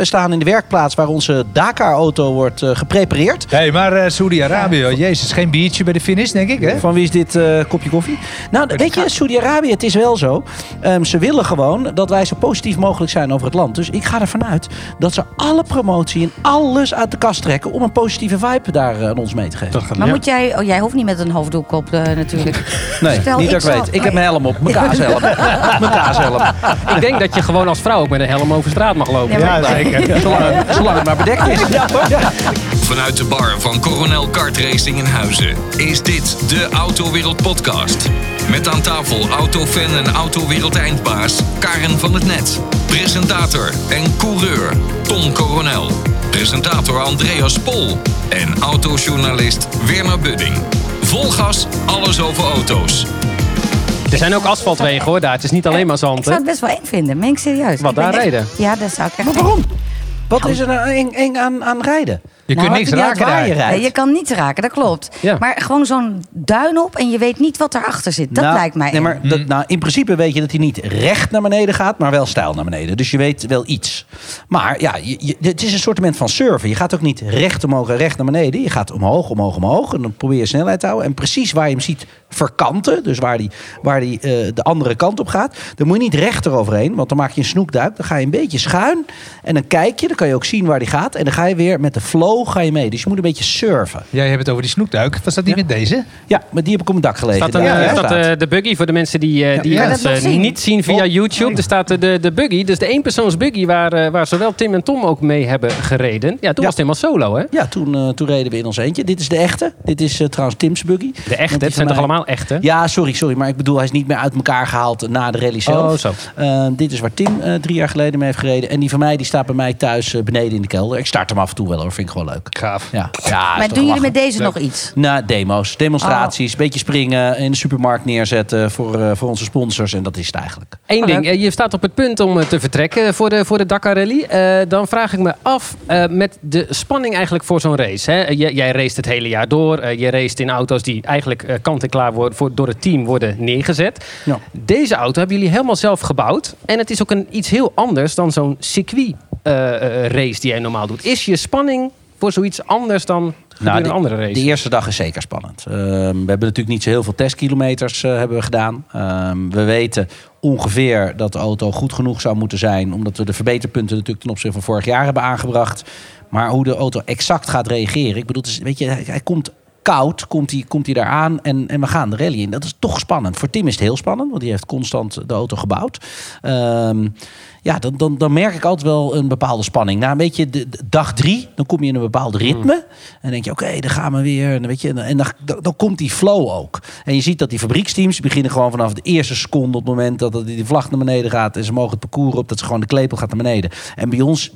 We staan in de werkplaats waar onze Dakar-auto wordt eh, geprepareerd. Hé, hey, maar uh, Saudi-Arabië, ja. jezus, geen biertje bij de finish, denk ik, hè? Van wie is dit uh, kopje koffie? Nou, weet je, Saudi-Arabië, het is wel zo. Um, ze willen gewoon dat wij zo positief mogelijk zijn over het land. Dus ik ga ervan uit dat ze alle promotie en alles uit de kast trekken... om een positieve vibe daar aan ons mee te geven. Maar moet jij... Oh, jij hoeft niet met een hoofddoek op, natuurlijk. nee, Stel, niet dat ik weet. Ik heb mijn helm op. Mijn kaashelm. mijn kaashelm. Ik denk dat je gewoon als vrouw ook met een helm over straat mag lopen. Ja, ja zeker. Zolang, zolang het maar bedekt is. Ja, Vanuit de bar van Coronel Kart Racing in Huizen is dit de Autowereld Podcast. Met aan tafel autofan en autowereld eindbaas Karen van het Net. Presentator en coureur Tom Coronel. Presentator Andreas Pol. En autojournalist Werner Budding. Vol gas, alles over auto's. Er zijn ook asfaltwegen hoor daar. Het is niet alleen maar zand. Ik zou het best wel eng vinden, meen ik serieus. Wat, daar rijden? Ja, dat zou ik echt Maar waarom? Wat is er nou eng, eng aan, aan rijden? Je kunt niks raken daar. Je, nee, je kan niets raken, dat klopt. Ja. Maar gewoon zo'n duin op en je weet niet wat erachter zit. Dat nou, lijkt mij. Nee, maar dat, nou, in principe weet je dat hij niet recht naar beneden gaat, maar wel stijl naar beneden. Dus je weet wel iets. Maar ja, je, je, het is een soort van surfen. Je gaat ook niet recht omhoog en recht naar beneden. Je gaat omhoog, omhoog, omhoog. En dan probeer je snelheid te houden. En precies waar je hem ziet verkanten, dus waar die, waar die uh, de andere kant op gaat, dan moet je niet recht eroverheen, want dan maak je een snoekduik. Dan ga je een beetje schuin en dan kijk je, dan kan je ook zien waar die gaat. En dan ga je weer met de flow ga je mee. Dus je moet een beetje surfen. Jij hebt het over die snoekduik. Was dat niet ja. met deze? Ja, maar die heb ik op mijn dak gelegen. Staat er, ja, ja, staat uh, de buggy voor de mensen die, uh, die ja, ons uh, niet zien via oh, YouTube. Er staat de, de buggy, dus de eenpersoons buggy waar, waar zowel Tim en Tom ook mee hebben gereden. Ja, toen was het helemaal solo, hè? Ja, toen, toen reden we in ons eentje. Dit is de echte. Dit is trouwens Tim's buggy. De echte? Het zijn toch allemaal echte? Ja, sorry, sorry. Maar ik bedoel, hij is niet meer uit elkaar gehaald na de rally zelf. Oh, zo. dit is waar Tim drie jaar geleden mee heeft gereden. En die van mij, die staat bij mij thuis beneden in de kelder. Ik start hem af en toe wel hoor, vind ik gewoon leuk. Gaaf. Ja. ja maar doen jullie met deze nog iets? Nou, demo's, demonstraties, oh. beetje springen, in de supermarkt neerzetten voor, uh, voor onze sponsors. En dat is het eigenlijk. Eén ding, je staat op het punt om te vertrekken voor de, voor de Dakar Rally. Uh, dan vraag ik me af uh, met de spanning eigenlijk voor zo'n race. Hè? J jij race het hele jaar door. je race in auto's die eigenlijk kant en klaar worden, voor, door het team worden neergezet. Ja. Deze auto hebben jullie helemaal zelf gebouwd. En het is ook een, iets heel anders dan zo'n circuit race die jij normaal doet. Is je spanning voor zoiets anders dan nou, een andere race? De eerste dag is zeker spannend. Uh, we hebben natuurlijk niet zo heel veel testkilometers uh, hebben we gedaan. Uh, we weten ongeveer dat de auto goed genoeg zou moeten zijn... omdat we de verbeterpunten natuurlijk ten opzichte van vorig jaar hebben aangebracht. Maar hoe de auto exact gaat reageren... Ik bedoel, weet je, hij, hij komt koud komt hij, komt hij daar aan en, en we gaan de rally in. Dat is toch spannend. Voor Tim is het heel spannend, want die heeft constant de auto gebouwd. Um, ja, dan, dan, dan merk ik altijd wel een bepaalde spanning. Na een beetje de, de dag drie, dan kom je in een bepaald ritme. En dan denk je, oké, okay, dan gaan we weer. En, weet je, en dan, dan, dan, komt die flow ook. En je ziet dat die fabrieksteams beginnen gewoon vanaf de eerste seconde... op het moment dat die vlag naar beneden gaat... en ze mogen het parcours op, dat ze gewoon de klepel gaat naar beneden. En bij ons,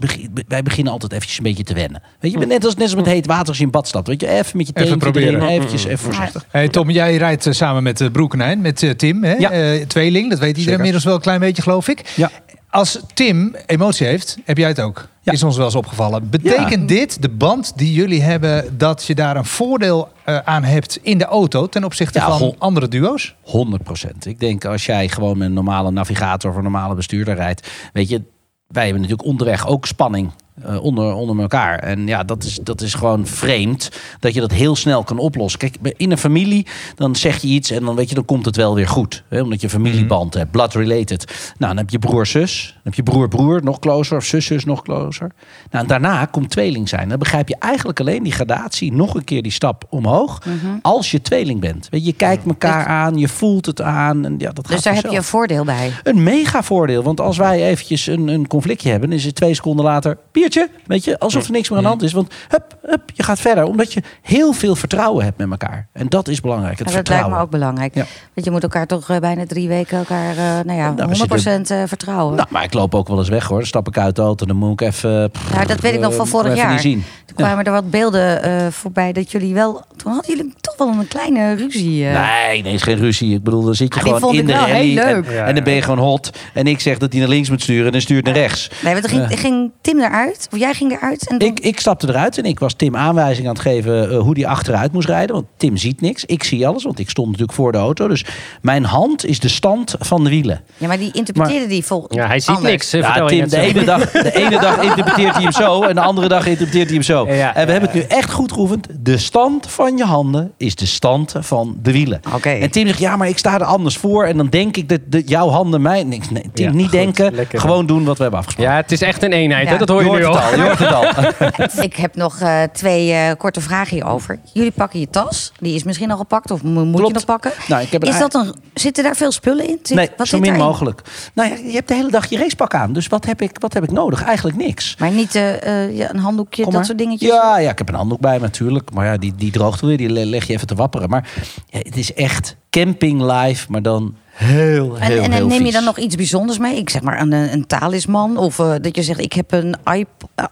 wij beginnen altijd eventjes een beetje te wennen. Weet je, net als, net als met heet water als je in bad staat. Weet je, even met je even proberen. Erin, eventjes, even voorzichtig. Hey, Tom, jij rijdt samen met uh, Broekenijn, met uh, Tim, hè? Ja. Uh, tweeling. Dat weet iedereen inmiddels wel een klein beetje, geloof ik. Ja als Tim emotie heeft, heb jij het ook. Ja. Is ons wel eens opgevallen. Betekent ja. dit, de band die jullie hebben, dat je daar een voordeel uh, aan hebt in de auto ten opzichte ja, van andere duo's? 100 procent. Ik denk als jij gewoon met een normale navigator of een normale bestuurder rijdt, weet je, wij hebben natuurlijk onderweg ook spanning uh, onder, onder elkaar. En ja, dat is, dat is gewoon vreemd dat je dat heel snel kan oplossen. Kijk, in een familie, dan zeg je iets en dan weet je, dan komt het wel weer goed. Hè? Omdat je familieband mm. hebt, blood related. Nou, dan heb je broer, zus. Dan heb je broer, broer, nog closer. Of zus, zus, nog closer. Nou, en daarna komt tweeling zijn. Dan begrijp je eigenlijk alleen die gradatie, nog een keer die stap omhoog, mm -hmm. als je tweeling bent. Weet je, je kijkt elkaar aan, je voelt het aan. En ja, dat dus gaat daar vanzelf. heb je een voordeel bij? Een mega voordeel. Want als wij eventjes een, een conflictje hebben, is het twee seconden later biertje. Weet je, alsof er niks meer aan de hand is. Want hup, hup, je gaat verder. Omdat je heel veel vertrouwen hebt met elkaar. En dat is belangrijk. Het ja, dat lijkt me ook belangrijk. Ja. Want je moet elkaar toch uh, bijna drie weken elkaar, uh, nou ja, nou, 100% uh, vertrouwen. Nou, maar ik loop ook wel eens weg hoor. Dan stap ik uit de auto. Dan moet ik even. Ja, dat weet ik nog van vorig jaar. Zien. Toen kwamen er wat beelden uh, voorbij dat jullie wel... Toen hadden jullie toch wel een kleine ruzie. Uh. Nee, nee, is geen ruzie. Ik bedoel, dan zit je ah, gewoon in de rally en, en, dan ben je gewoon hot. En ik zeg dat hij naar links moet sturen en dan stuurt naar rechts. Nee, want ging, ging Tim eruit? Of jij ging eruit? En ik, ik stapte eruit en ik was Tim aanwijzing aan het geven uh, hoe hij achteruit moest rijden. Want Tim ziet niks. Ik zie alles, want ik stond natuurlijk voor de auto. Dus mijn hand is de stand van de wielen. Ja, maar die interpreteerde die volgens Ja, hij ziet niks. Ja, Tim, de ene, dag, de ene dag interpreteert hij hem zo en de andere dag interpreteert hij hem zo. en we hebben het nu echt goed geoefend. De stand van je handen is de stand van de wielen. Okay. En Tim zegt, ja, maar ik sta er anders voor. En dan denk ik dat de, jouw handen mij... Nee, Tim, niet denken. gewoon doen wat we hebben afgesproken. Ja, het is echt een eenheid. Hè? Dat hoor je, je nu al. al. Je hoort het al. ik heb nog uh, twee uh, korte vragen hierover. Jullie pakken je tas. Die is misschien al gepakt of moet Klopt. je nog pakken? Nou, ik heb is dat een, zitten daar veel spullen in? Zit, nee, wat zo min mogelijk. Nou ja, je hebt de hele dag je racepak aan. Dus wat heb ik, wat heb ik nodig? Eigenlijk niks. Maar niet uh, ja, een handdoekje, dat soort dingetjes? Ja, ja, ik heb een handdoek bij natuurlijk. Maar ja, die, die droogt weer. Die leg je even te wapperen. Maar ja, het is echt camping live, maar dan Heel, heel, en, en neem je dan nog iets bijzonders mee? Ik zeg maar een, een talisman. Of uh, dat je zegt, ik heb een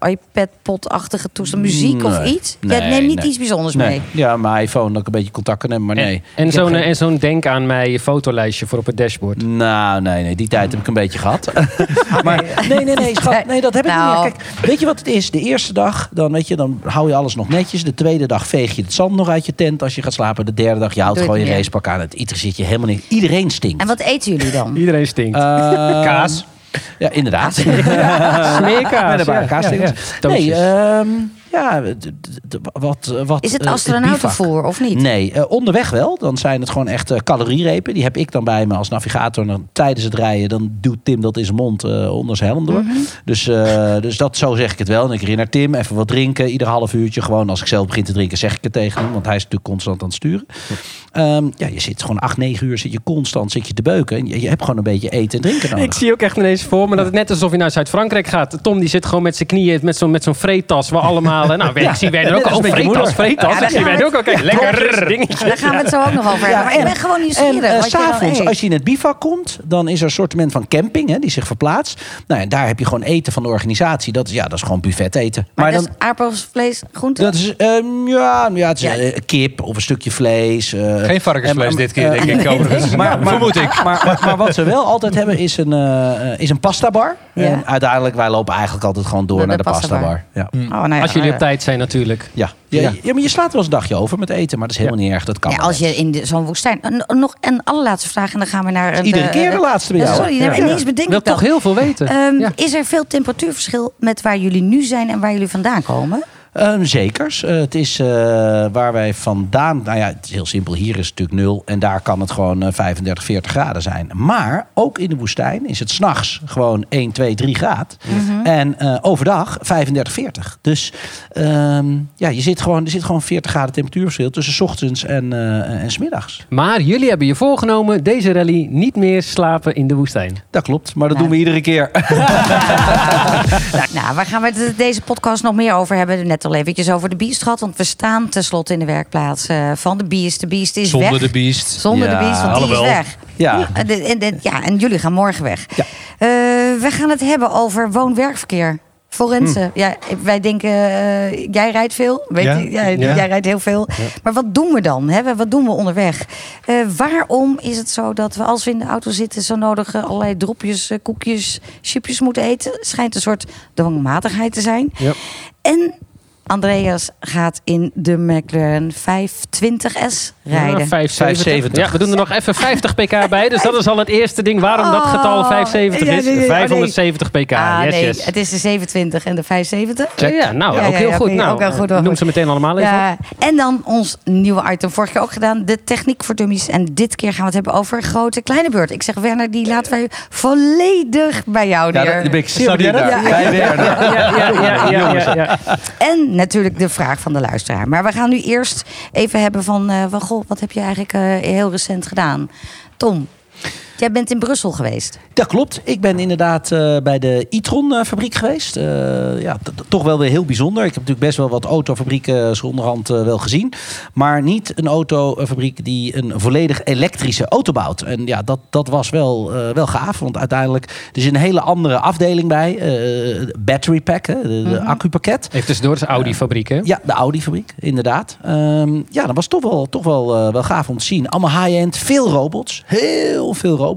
iPad-pot-achtige toestand. Muziek of iets. Nee, ja, neem niet iets bijzonders mee. Ja, mijn iPhone, dat ik een beetje contact kan hebben. Maar nee. En, zo'n en zo'n denk aan mij fotolijstje voor op het dashboard. Nou, nee, nee. Die tijd heb ik een beetje gehad. maar nee, nee, nee, schat. Nee, dat heb ik niet meer. Nou. Kijk, weet je wat het is? De eerste dag, dan, weet je, dan hou je alles nog netjes. De tweede dag veeg je het zand nog uit je tent als je gaat slapen. De derde dag, je houdt gewoon je racepak aan. Het zit je helemaal niet. Iedereen stinkt. En wat eten jullie dan? Iedereen stinkt. Uh, Kaas. Ja, inderdaad. Smeerkaas. Met kaas. Ja, Nee, um, ja, wat, wat... Is het eh, astronautenvoer of niet? Nee, uh, onderweg wel. Dan zijn het gewoon echt calorierepen. Die heb ik dan bij me als navigator. Dan, tijdens het rijden, dan duwt Tim dat in zijn mond onder zijn helm door. Mhm. dus, dus dat, zo zeg ik het wel. En ik herinner Tim, even wat drinken. Ieder half uurtje gewoon. Als ik zelf begin te drinken, zeg ik het tegen hem. Want hij is natuurlijk constant aan het sturen. Um, ja, je zit gewoon acht, negen uur zit je constant zit je te beuken. En je, je, hebt gewoon een beetje eten en drinken nodig. Ik zie ook echt ineens voor me dat het net alsof je naar Zuid-Frankrijk gaat. Tom die zit gewoon met zijn knieën met zo'n met zo'n vreetas waar allemaal nou, ik zie wij er ook al. Vreetas, vreetas. Ja, zie wij ook al. Kijk, lekker dingetje. Daar gaan we het zo ook nog over hebben. Maar ik ben gewoon nieuwsgierig. En uh, s'avonds, als je in het bivak komt, dan is er een assortiment van camping hè, die zich verplaatst. Nou, en daar heb je gewoon eten van de organisatie. Dat is, ja, dat is gewoon buffet eten. Maar, maar dan, is aardappels, vlees, groente? Dat is, um, ja, ja, het is uh, kip of een stukje vlees. Uh, Geen varkensvlees dit keer, denk ik. maar, maar, vermoed ik. Maar, maar, wat ze wel altijd hebben, is een, uh, is een pasta bar. En uiteindelijk, wij lopen eigenlijk altijd gewoon door naar de, pasta bar. Ja. Oh, nou ja, Als jullie tijd zijn natuurlijk. Ja. Ja, ja. maar je slaat wel eens een dagje over met eten, maar dat is helemaal niet erg. Dat kan. Ja, als je in zo'n woestijn. Nog een allerlaatste vraag en dan gaan we naar. Een, Iedere keer de laatste bij jou. Sorry, ja. ineens bedenk ik toch heel veel weten. Um, is er veel temperatuurverschil met waar jullie nu zijn en waar jullie vandaan komen? Um, zekers. Uh, het is uh, waar wij vandaan. Nou ja, het is heel simpel. Hier is het natuurlijk nul. En daar kan het gewoon uh, 35, 40 graden zijn. Maar ook in de woestijn is het s'nachts gewoon 1, 2, 3 graden. Mm -hmm. En uh, overdag 35, 40. Dus um, ja, je zit gewoon, er zit gewoon 40 graden temperatuurverschil tussen s ochtends en, en s middags. Maar jullie hebben je voorgenomen deze rally niet meer slapen in de woestijn. Dat klopt, maar dat nou. doen we iedere keer. nou, nou, waar gaan we deze podcast nog meer over hebben? Net al eventjes over de Beast gehad. Want we staan tenslotte in de werkplaats uh, van de Beast. De Beast is Zonder weg. de Beast. Zonder de Beast, want die is weg. Ja. En, en, ja, en jullie gaan morgen weg. Ja. Uh, we gaan het hebben over woon-werkverkeer. Forensen. Hm. Ja, wij denken, uh, jij rijdt veel. Weet ja? je, jij, ja. jij, rijdt heel veel. Ja. Maar wat doen we dan? Hè? Wat doen we onderweg? Uh, waarom is het zo dat we als we in de auto zitten... zo nodig uh, allerlei dropjes, koekjes, chipjes moeten eten? Schijnt een soort dwangmatigheid te zijn. En Andreas gaat in de McLaren 520S rijden. Ja, 570. Ja, we doen er nog even 50 pk bij. Dus dat is al het eerste ding waarom dat getal 570 is. Ja, nee, 570 pk. Ah, yes, nee, yes. Het is de 27 en de 570. Check. Ja, nou, ook heel goed. Nou, ook goed, noem ze meteen allemaal even ja. En dan ons nieuwe item. Vorig jaar ook gedaan. De techniek voor dummies. En dit keer gaan we het hebben over grote kleine beurt. Ik zeg Werner, die laten wij volledig bij jou neer. Ja, ben ik zeer Bij Werner. Ja, ja, ja. En natuurlijk de vraag van de luisteraar. Maar we gaan nu eerst even hebben van, uh, goh, wat heb je eigenlijk uh, heel recent gedaan? Tom, Jij bent in Brussel geweest. Dat klopt. Ik ben inderdaad uh, bij de e-tron fabriek geweest. Uh, ja, toch wel weer heel bijzonder. Ik heb natuurlijk best wel wat autofabrieken onderhand uh, wel gezien. Maar niet een autofabriek die een volledig elektrische auto bouwt. En ja, dat, dat was wel, wel gaaf. Want uiteindelijk, er is een hele andere afdeling bij. battery pack, hè, de, de mm -hmm. accupakket. Even tussendoor, de Audi-fabriek hè? Ja, de Audi-fabriek, inderdaad. Um, ja, dat was toch wel, toch wel, wel gaaf om te zien. Allemaal high-end, veel robots. Heel veel robots.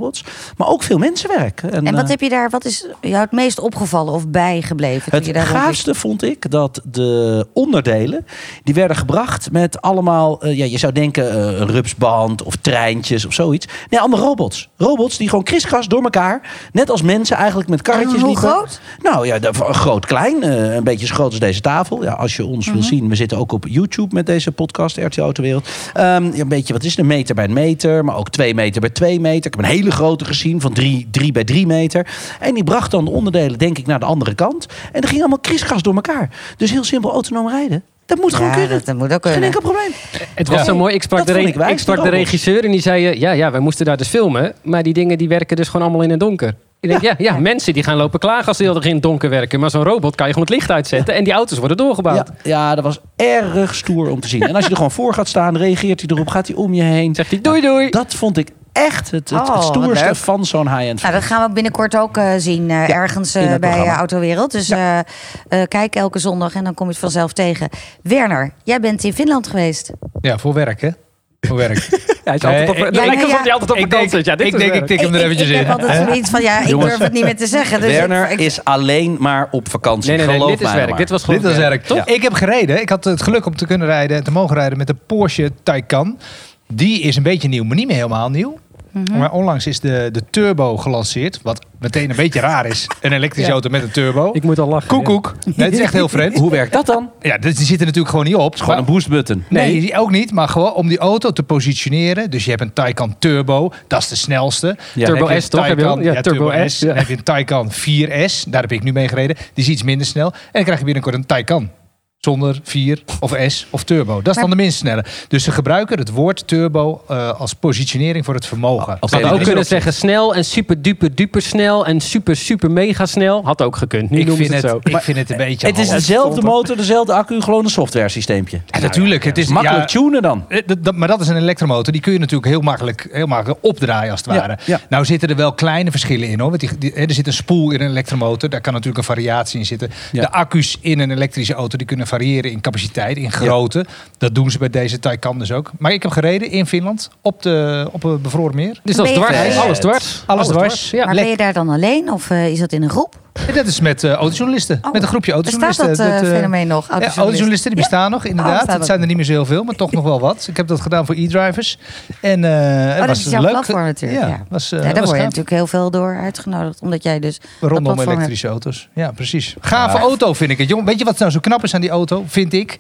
Maar ook veel mensenwerk. En, en wat heb je daar, wat is jou het meest opgevallen of bijgebleven? Het je daar gaafste vond ik dat de onderdelen, die werden gebracht met allemaal, uh, ja, je zou denken uh, een rupsband of treintjes of zoiets. Nee, allemaal robots. Robots die gewoon kriskras door elkaar, net als mensen eigenlijk met karretjes hoe liepen. groot? Nou ja, groot, klein. Uh, een beetje zo groot als deze tafel. Ja, als je ons mm -hmm. wil zien, we zitten ook op YouTube met deze podcast, RTL Autowereld. Um, ja, een beetje, wat is het, een meter bij een meter, maar ook twee meter bij twee meter. Ik heb een hele grote gezien van drie, drie bij drie meter. En die bracht dan de onderdelen, denk ik, naar de andere kant. En er ging allemaal kriskras door elkaar. Dus heel simpel autonoom rijden. Dat moet gewoon ja, kunnen. Dat, dat moet ook kunnen. Geen enkel probleem. Het was Ja. zo mooi. Ik sprak, de, ik sprak de regisseur en die zei... Ja, ja, wij moesten daar dus filmen. Maar die dingen die werken dus gewoon allemaal in het donker. Ik denk, ja, ja, mensen die gaan lopen klagen als ze heel erg in het donker werken. Maar zo'n robot kan je gewoon het licht uitzetten. En die auto's worden doorgebouwd. Ja, ja, dat was erg stoer om te zien. En als je er gewoon voor gaat staan, reageert hij erop, gaat hij om je heen. Zegt hij doei doei. Dat vond ik echt het, het, Oh, het stoerste van zo'n high-end. Nou, dat gaan we binnenkort ook eh, zien eh, ergens eh, bij programma. Autowereld. Dus eh, eh, kijk elke zondag en dan kom je het vanzelf tegen. Werner, jij bent in Finland geweest. Ja, voor werk, hè? Voor werk. Hij is altijd op, Nee, het ik- lijkt ja, alsof hij altijd op ik vakantie is. Ja, dit ik, is denk ik tik hem er ik, eventjes ik in. heb altijd zoiets van, ja, ik Jongens. durf het niet meer te zeggen. Dus Werner ik- is alleen maar op vakantie. Nee, nee, nee, Geloof dit is werk. maar. Dit was gewoon Dit was werk. Ja. Ik heb gereden. Ik had het geluk om te kunnen rijden, te mogen rijden met de Porsche Taycan. Die is een beetje nieuw, maar niet meer helemaal nieuw. Mhm. Maar onlangs is de, de Turbo gelanceerd. Wat meteen een beetje raar is. Een elektrische Ja. auto met een turbo. Ik moet al lachen. Koekoek. Nee, het is echt heel vreemd. Hoe werkt dat dan? Ja, dus die zit er natuurlijk gewoon niet op. Gewoon een boost button. Nee, ook niet. Maar gewoon om die auto te positioneren. Dus je hebt een Taycan Turbo. Dat is de snelste. Ja. Turbo S toch? Heb je Taycan-? Ja, Turbo Turbo S, S. ja. Dan heb je een Taycan 4S. Daar heb ik nu mee gereden. Die is iets minder snel. En dan krijg je binnenkort een Taycan. Zonder 4 of S of turbo. Dat is Maar- dan de minst snelle. Dus ze gebruiken het woord turbo eh, als positionering voor het vermogen. Oké, Ze hadden ook kunnen zeggen snel en super duper duper snel en super super mega snel. Had ook gekund. Nu ik noemen vind, ze het, het zo. ik vind het een beetje Het is dezelfde motor, dezelfde accu, gewoon een software systeempje. Ja, natuurlijk. Het is Makkelijk ja, tunen dan. Eh, maar dat is een elektromotor. Die kun je natuurlijk heel makkelijk, heel makkelijk opdraaien als het Ja, ware. ja. Nou zitten er wel kleine verschillen in hoor. Want die, er zit een spoel in een elektromotor. Daar kan natuurlijk een variatie in zitten. Ja. De accu's in een elektrische auto die kunnen variëren in capaciteit, in grootte. Dat doen ze bij deze Taycan dus ook. Maar ik heb gereden in Finland op, de, op een bevroren meer. Dus dat is dwars. Alles dwars. Alles dwars. Ja. maar ben je daar dan alleen of eh, is dat in een groep? En dat is met eh, autojournalisten. Oh, met een groepje Bestaat autojournalisten. dat eh, eh, fenomeen nog? Ja, Autojournalist? autojournalisten die bestaan nog, Oh, inderdaad. bestaat het zijn er niet meer zo heel veel, maar toch nog wel wat. Ik heb dat gedaan voor e-drivers. En eh het Oh, dat was is jouw leuk. platform natuurlijk. Ja, Ja, was, eh, Ja, daar was word je natuurlijk heel veel door uitgenodigd. Omdat jij dus dat Rondom hebt. elektrische auto's. Ja, precies. Gave auto vind ik het. Jong, weet je wat nou zo knap is aan die auto? Vind ik.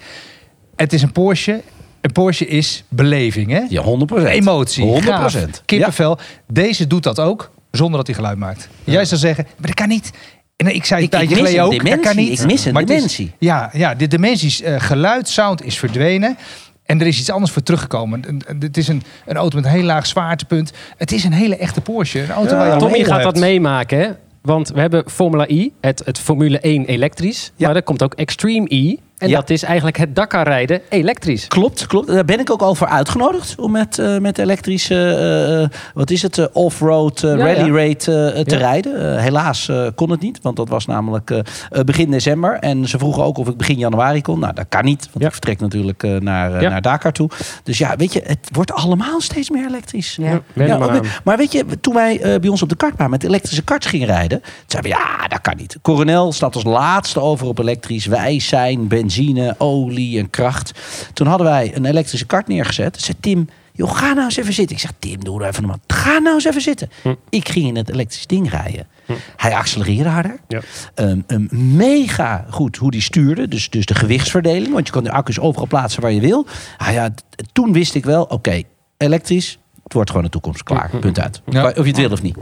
Het is een Porsche. Een Porsche is beleving, hè? Ja, 100%. Emotie. 100%. gaaf, Kippenvel. Deze doet dat ook zonder dat hij geluid maakt. Jij zou zeggen, maar dat kan niet. En ik zei een tijdje mis geleden een ook, dat kan dimensie. niet. Ik mis een Maar het is- dimensie. ja, ja, de dimensies. eh, geluid, sound is verdwenen. En er is iets anders voor teruggekomen. Het is een, een auto met een heel laag zwaartepunt. Het is een hele echte Porsche. Een auto waar je Tommy gaat hebt. dat meemaken, hè? Want we hebben Formula E, het, het Formule 1 elektrisch. Ja. Maar er komt ook Extreme E. En Ja. dat is eigenlijk het Dakar rijden elektrisch. Klopt, klopt. Daar ben ik ook al voor uitgenodigd om met, eh, met elektrische, eh, eh, wat is het, eh, off-road Ja, rally ja. rate eh, te Ja. rijden. Helaas eh, kon het niet, want dat was namelijk begin december. En ze vroegen ook of ik begin januari kon. Nou, dat kan niet, want Ja. ik vertrek natuurlijk eh, naar, eh, Ja. naar Dakar toe. Dus ja, weet je, het wordt allemaal steeds meer elektrisch. Ja. Maar maar, weet je, toen wij eh, bij ons op de kartbaan met elektrische karts gingen rijden, zeiden we ja, dat kan niet. Coronel staat als laatste over op elektrisch. Wij zijn benzine, olie en kracht. Toen hadden wij een elektrische kart neergezet. Zei Tim, joh, ga nou eens even zitten. Ik zeg, Tim, doe nou even normaal. Ga nou eens even zitten. Ik ging in het elektrisch ding rijden. Hij accelereerde harder. Ja. Ehm, ehm, mega goed hoe die stuurde. Dus, dus de gewichtsverdeling. Want je kan de accu's overal plaatsen waar je wil. Ah ja, toen wist ik wel, oké, elektrisch. Het wordt gewoon de toekomst. Klaar, punt uit. Ja. Of je het wil of niet.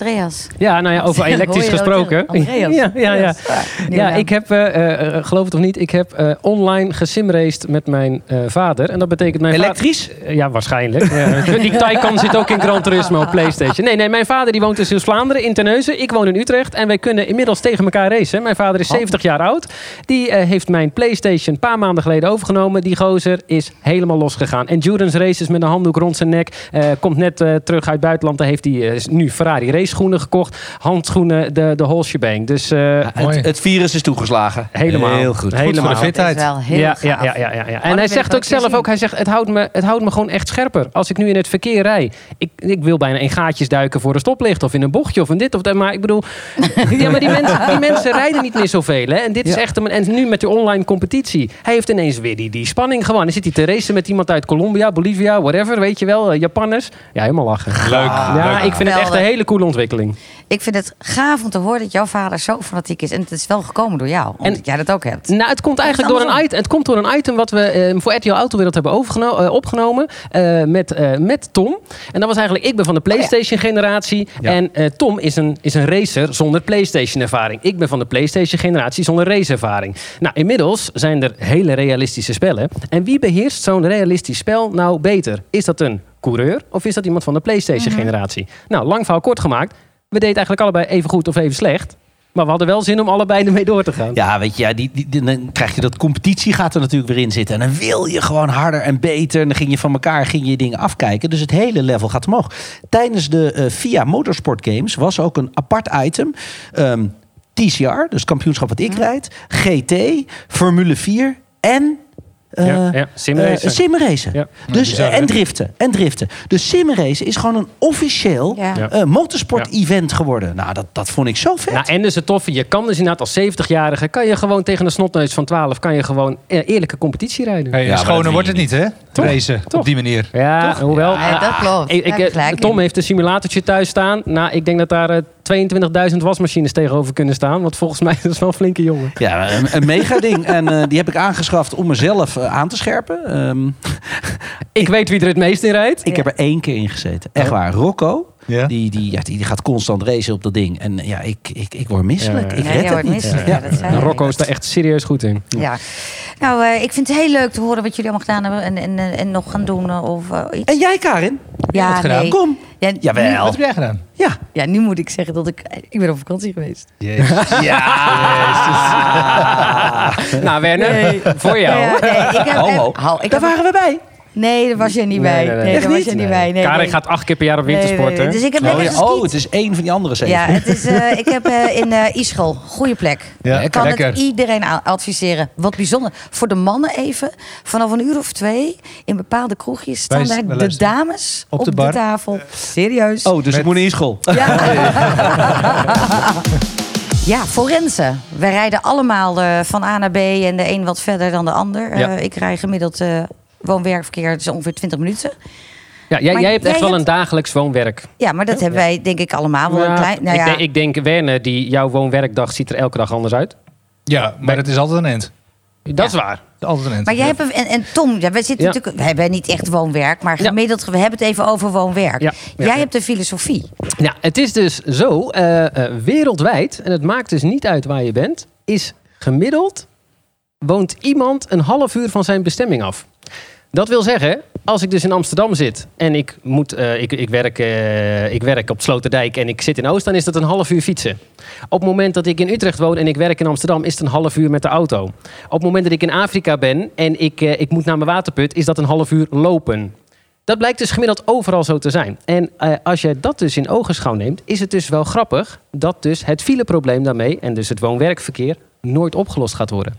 Andreas. Ja, nou ja, over elektrisch dat gesproken. Andreas. ja, ja, ja. Ja, ik heb, eh, eh, geloof het of niet, ik heb eh, online gesimraced met mijn eh, vader. En dat betekent mijn vader- Elektrisch? Eh, Ja, waarschijnlijk. Ja. Die Taycan zit ook in Gran Turismo op Playstation. Nee, nee, mijn vader die woont in Zeeuws-Vlaanderen, in Terneuzen. Ik woon in Utrecht en wij kunnen inmiddels tegen elkaar racen. Mijn vader is 70 jaar oud. Die eh, heeft mijn Playstation een paar maanden geleden overgenomen. Die gozer is helemaal losgegaan. Endurance races met een handdoek rond zijn nek. Eh, komt net eh, terug uit het buitenland. Daar heeft hij eh, nu Ferrari race schoenen gekocht. Handschoenen, de, de whole shebang. Dus eh. Het, het virus is toegeslagen. Helemaal. Heel goed. Helemaal. voor de fitheid. is wel heel ja, ja, ja, ja, ja, ja. Oh, En hij zegt ook zelf zien. ook, hij zegt, het houdt, me, het houdt me gewoon echt scherper. Als ik nu in het verkeer rij, ik, ik wil bijna in gaatjes duiken voor een stoplicht of in een bochtje of in dit of dat. Maar ik bedoel, ja, maar die mensen, die mensen rijden niet meer zoveel. Hè? En dit is echt een, en nu met die online competitie. Hij heeft ineens weer die, die spanning gewoon. Dan zit hij te racen met iemand uit Colombia, Bolivia, whatever, weet je wel, eh, Japanners. Ja, helemaal lachen. Leuk. Ja, leuk. ik vind het echt een hele coole ontwikkeling ontwikkeling. Ik vind het gaaf om te horen dat jouw vader zo fanatiek is. En het is wel gekomen door jou, omdat En- jij dat ook hebt. Nou, het komt eigenlijk door een item, het komt door een item wat we eh, voor RTL Autowereld hebben eh, opgenomen eh, met, eh, met Tom. En dat was eigenlijk, ik ben van de PlayStation generatie Ja. en eh, Tom is een, is een racer zonder PlayStation ervaring. Ik ben van de PlayStation generatie zonder raceervaring. Nou, inmiddels zijn er hele realistische spellen. En wie beheerst zo'n realistisch spel nou beter? Is dat een coureur of is dat iemand van de PlayStation generatie? Nou, lang verhaal kort gemaakt. We deden eigenlijk allebei even goed of even slecht. Maar we hadden wel zin om allebei ermee door te gaan. Ja, weet je, ja, die, die, dan krijg je dat competitie gaat er natuurlijk weer in zitten. En dan wil je gewoon harder en beter. En dan ging je van elkaar ging je dingen afkijken. Dus het hele level gaat omhoog. Tijdens de eh FIA Motorsport Games was ook een apart item. Ehm, TCR, dus kampioenschap wat ik rijd. GT, Formule 4 en... eh, Ja, ja, simracen. eh, simracen. Ja. Dus, bizar, eh, en driften. En driften. Dus simracen is gewoon een officieel motorsport-event geworden. Nou, dat, dat vond ik zo vet. Nou, en dus het toffe, je kan dus inderdaad als 70-jarige... kan je gewoon tegen een snotneus van 12... kan je gewoon eerlijke competitie rijden. Hey, Ja, schoner wordt het niet, hè? Toch? Racen Toch? op die manier. Ja, hoewel... Ja, dat klopt. ik, ik, Tom heeft een simulatortje thuis staan. Nou, ik denk dat daar eh, 22.000 wasmachines tegenover kunnen staan. Want volgens mij is dat wel een flinke jongen. Ja, een, een mega ding. En eh, die heb ik aangeschaft om mezelf eh, aan te scherpen. Ehm, Ik weet wie er het meest in rijdt. ik heb er één keer in gezeten. Echt waar. Rocco, Ja. die, die, ja, die, die gaat constant racen op dat ding. En ja, ik, ik, ik word misselijk. Ja, Ik Ja, red het wordt niet. Ja. Ja, je. Rocco is daar echt serieus goed in. Ja. Nou, eh, ik vind het heel leuk te horen wat jullie allemaal gedaan hebben en, en, en, en nog gaan doen eh, of eh, iets. En jij, Karin? ja, wat gedaan? nee. Kom. Ja, Jawel. Wat heb jij gedaan? Ja. Ja, nu moet ik zeggen dat ik... Ik ben op vakantie geweest. Nou, Werner, Nee. voor jou. Ja, nee, ik heb, Hallo. eh, hou, ik Daar heb- waren we bij. Nee, daar was je niet Nee, bij. nee, nee. Nee, Echt daar was je niet bij. Nee, Karin nee. gaat acht keer per jaar op Nee, nee, wintersport, nee. hè? Dus ik heb Oh, lekker ja. geskiet. oh, het is één van die andere zeven. Ja, het is, eh, ik heb eh, in eh Ischel, goede plek. Ja, ik kan lekker. het iedereen adviseren. Wat bijzonder. Voor de mannen even, vanaf een uur of twee, in bepaalde kroegjes staan Wij- daar de luisteren. dames Op op, de de, bar. tafel. Serieus. Oh, dus Met- ik moet naar school. Ja. ja, forensen. Wij rijden allemaal eh, van A naar B en de een wat verder dan de ander. Eh, ik rij gemiddeld eh woon-werkverkeer, is ongeveer 20 minuten. Ja, jij, Maar jij hebt echt wel hebt- een dagelijks woonwerk. Ja, maar dat hebben wij denk ik allemaal wel Ja, een klein... Nou ik, ja, denk, ik denk, Werner, die, jouw woonwerkdag ziet er elke dag anders uit. Ja, maar het is altijd een end. Dat is waar. Altijd een end. Maar jij hebt een, en, en Tom, ja, wij zitten Ja. natuurlijk, we hebben niet echt woonwerk, maar Ja. gemiddeld, we hebben het even over woonwerk. Ja. Ja. Jij hebt een filosofie. Ja, het is dus zo, eh, eh, wereldwijd, en het maakt dus niet uit waar je bent, is gemiddeld woont iemand een half uur van zijn bestemming af. Dat wil zeggen, als ik dus in Amsterdam zit en ik, moet, eh, ik, ik, werk, eh, ik werk op Sloterdijk en ik zit in Oost, dan is dat een half uur fietsen. Op het moment dat ik in Utrecht woon en ik werk in Amsterdam, is het een half uur met de auto. Op het moment dat ik in Afrika ben en ik, eh, ik moet naar mijn waterput, is dat een half uur lopen. Dat blijkt dus gemiddeld overal zo te zijn. En als je dat dus in ogenschouw neemt, is het dus wel grappig dat dus het fileprobleem daarmee en dus het woon-werkverkeer nooit opgelost gaat worden.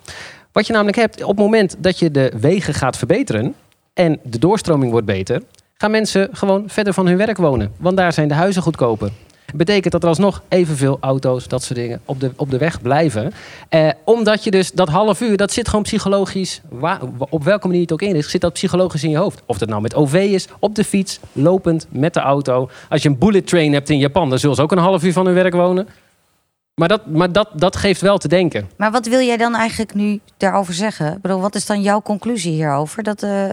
Wat je namelijk hebt, op het moment dat je de wegen gaat verbeteren en de doorstroming wordt beter, gaan mensen gewoon verder van hun werk wonen. Want daar zijn de huizen goedkoper. Betekent dat er alsnog evenveel auto's, dat soort dingen, op de, op de weg blijven. Eh, omdat je dus dat half uur, dat zit gewoon psychologisch, waar, op welke manier het ook in is, zit dat psychologisch in je hoofd. Of dat nou met OV is, op de fiets, lopend, met de auto. Als je een bullet train hebt in Japan, dan zullen ze ook een half uur van hun werk wonen. Maar dat, maar dat, dat geeft wel te denken. Maar wat wil jij dan eigenlijk nu daarover zeggen? Ik bedoel, wat is dan jouw conclusie hierover? Dat, eh,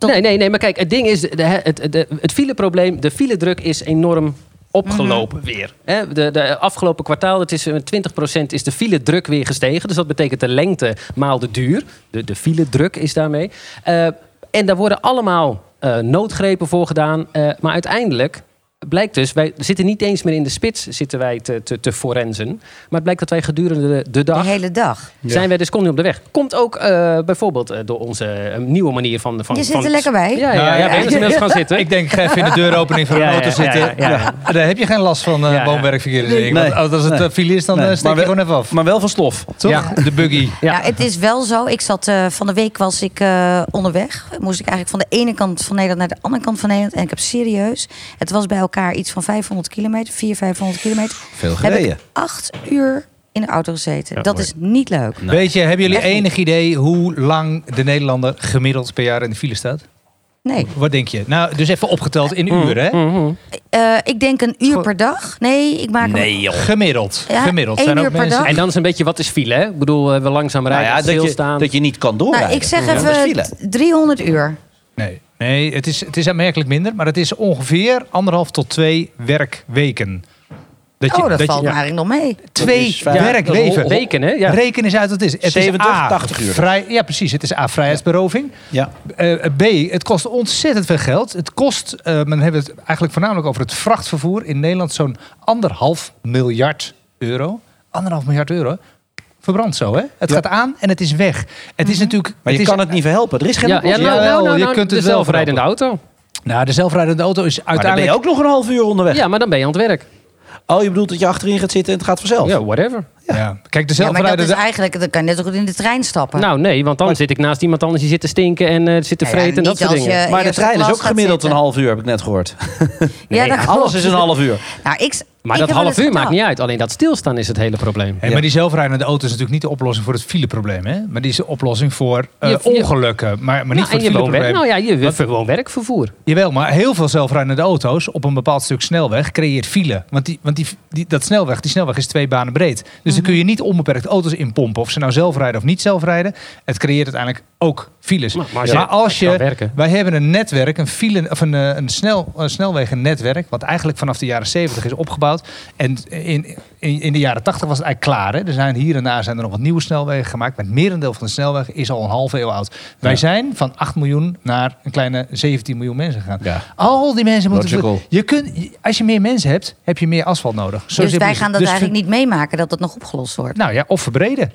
Tot- Nee, nee, nee, maar kijk, het ding is, de, het, het, het fileprobleem, de filedruk is enorm opgelopen weer. Hè, de, de afgelopen kwartaal, het is eh, met 20% is de file druk weer gestegen. Dus dat betekent de lengte maal de duur. De, de file druk is daarmee. Uh, en daar worden allemaal uh, noodgrepen voor gedaan. Uh, maar uiteindelijk blijkt dus, wij zitten niet eens meer in de spits zitten wij te, te, te forensen. Maar het blijkt dat wij gedurende de, de dag... De hele dag. Zijn wij dus continu op de weg. Komt ook uh, bijvoorbeeld uh, door onze uh, nieuwe manier van... van je zit van, er lekker bij. Ja, ja, ja, ja, ja. gaan zitten. Ik denk, ga even in de deuropening van een auto zitten. Daar heb je geen last van uh, woonwerkverkeer. Nee. nee. Want als het nee. file is, dan nee. steek je gewoon even af. Maar wel van stof. Toch? De buggy. Ja. Het is wel zo. Ik zat van de week was ik onderweg. Moest ik eigenlijk van de ene kant van Nederland naar de andere kant van Nederland. En ik heb serieus... Het was bij elkaar iets van 500 500 kilometer, 400, 500 kilometer. Veel gereden. Heb ik acht uur in de auto gezeten. Ja, dat mooi. is niet leuk. Nee. Weet je, hebben jullie Echt enig niet. idee hoe lang de Nederlander gemiddeld per jaar in de file staat? Nee. Wat denk je? Nou, dus even opgeteld in uren, hè? Mm -hmm. uh, ik denk een uur per dag. Nee, ik maak nee, joh. Gemiddeld. Ja, Gemiddeld. Zijn ook mensen... En dan is een beetje, wat is file, hè? Ik bedoel, we langzaam rijden, nou ja, dat, je, dat je niet kan doorrijden. Nou, ik zeg even 300 uur. Nee. Nee, het is, het is aanmerkelijk minder, maar het is ongeveer anderhalf tot twee werkweken. Dat je, oh, dat, dat valt je, eigenlijk nog mee. Twee werkweven. Weken, hè? Ja. Reken eens uit wat het is. Het 70, is A, 80 uur. Vrij, ja, precies. Het is A, vrijheidsberoving. Ja. Uh, B, het kost ontzettend veel geld. Het kost, uh, men hebben het eigenlijk voornamelijk over het vrachtvervoer in Nederland, zo'n anderhalf miljard euro. Anderhalf miljard euro verbrand zo, hè? Het ja. gaat aan en het is weg. Het is natuurlijk. Maar je is, kan het niet verhelpen. Er is geen. Ja, ja, nou, nou, nou, nou, je kunt de zelfrijdende auto. Nou, de zelfrijdende auto is uiteindelijk. Maar dan ben je ook nog een half uur onderweg. Ja, maar dan ben je aan het werk. Oh, je bedoelt dat je achterin gaat zitten en het gaat vanzelf? Ja, whatever. Ja. ja. Kijk, de zelfrijdende... Ja, maar dat is eigenlijk, dan kan je net zo goed in de trein stappen. Nou, nee, want dan maar... zit ik naast iemand anders die zit te stinken en uh, zit te vreten ja, en dat soort dingen. Maar de trein is ook gemiddeld een half uur, heb ik net gehoord. nee, ja, alles is een half uur. Nou, ik, maar dat half uur maakt niet uit. Alleen dat stilstaan is het hele probleem. Hey, maar die zelfrijdende auto is natuurlijk niet de oplossing voor het fileprobleem. Hè? Maar die is de oplossing voor uh, je, ongelukken. Maar, maar niet nou, voor het fileprobleem. Nou ja, je gewoon werkvervoer. Jawel, maar heel veel zelfrijdende auto's op een bepaald stuk snelweg creëert file. Want, die, want die, die, dat snelweg, die snelweg is twee banen breed. Dus mm -hmm. dan kun je niet onbeperkt auto's inpompen. Of ze nou zelf rijden of niet zelf rijden. Het creëert uiteindelijk ook files. Maar, maar, maar als je, wij hebben een netwerk, een, file, of een, een, snel, een snelwegennetwerk, wat eigenlijk vanaf de jaren 70 is opgebouwd. En in, in, in de jaren 80 was het eigenlijk klaar. Hè? Er zijn hier en daar zijn er nog wat nieuwe snelwegen gemaakt. Maar het merendeel van de snelweg is al een halve eeuw oud. Wij ja. zijn van 8 miljoen naar een kleine 17 miljoen mensen gegaan. Ja. Al die mensen moeten. Je kunt, als je meer mensen hebt, heb je meer asfalt nodig. Zo dus wij gaan dat dus eigenlijk niet meemaken dat het nog opgelost wordt. Nou ja, of verbreden.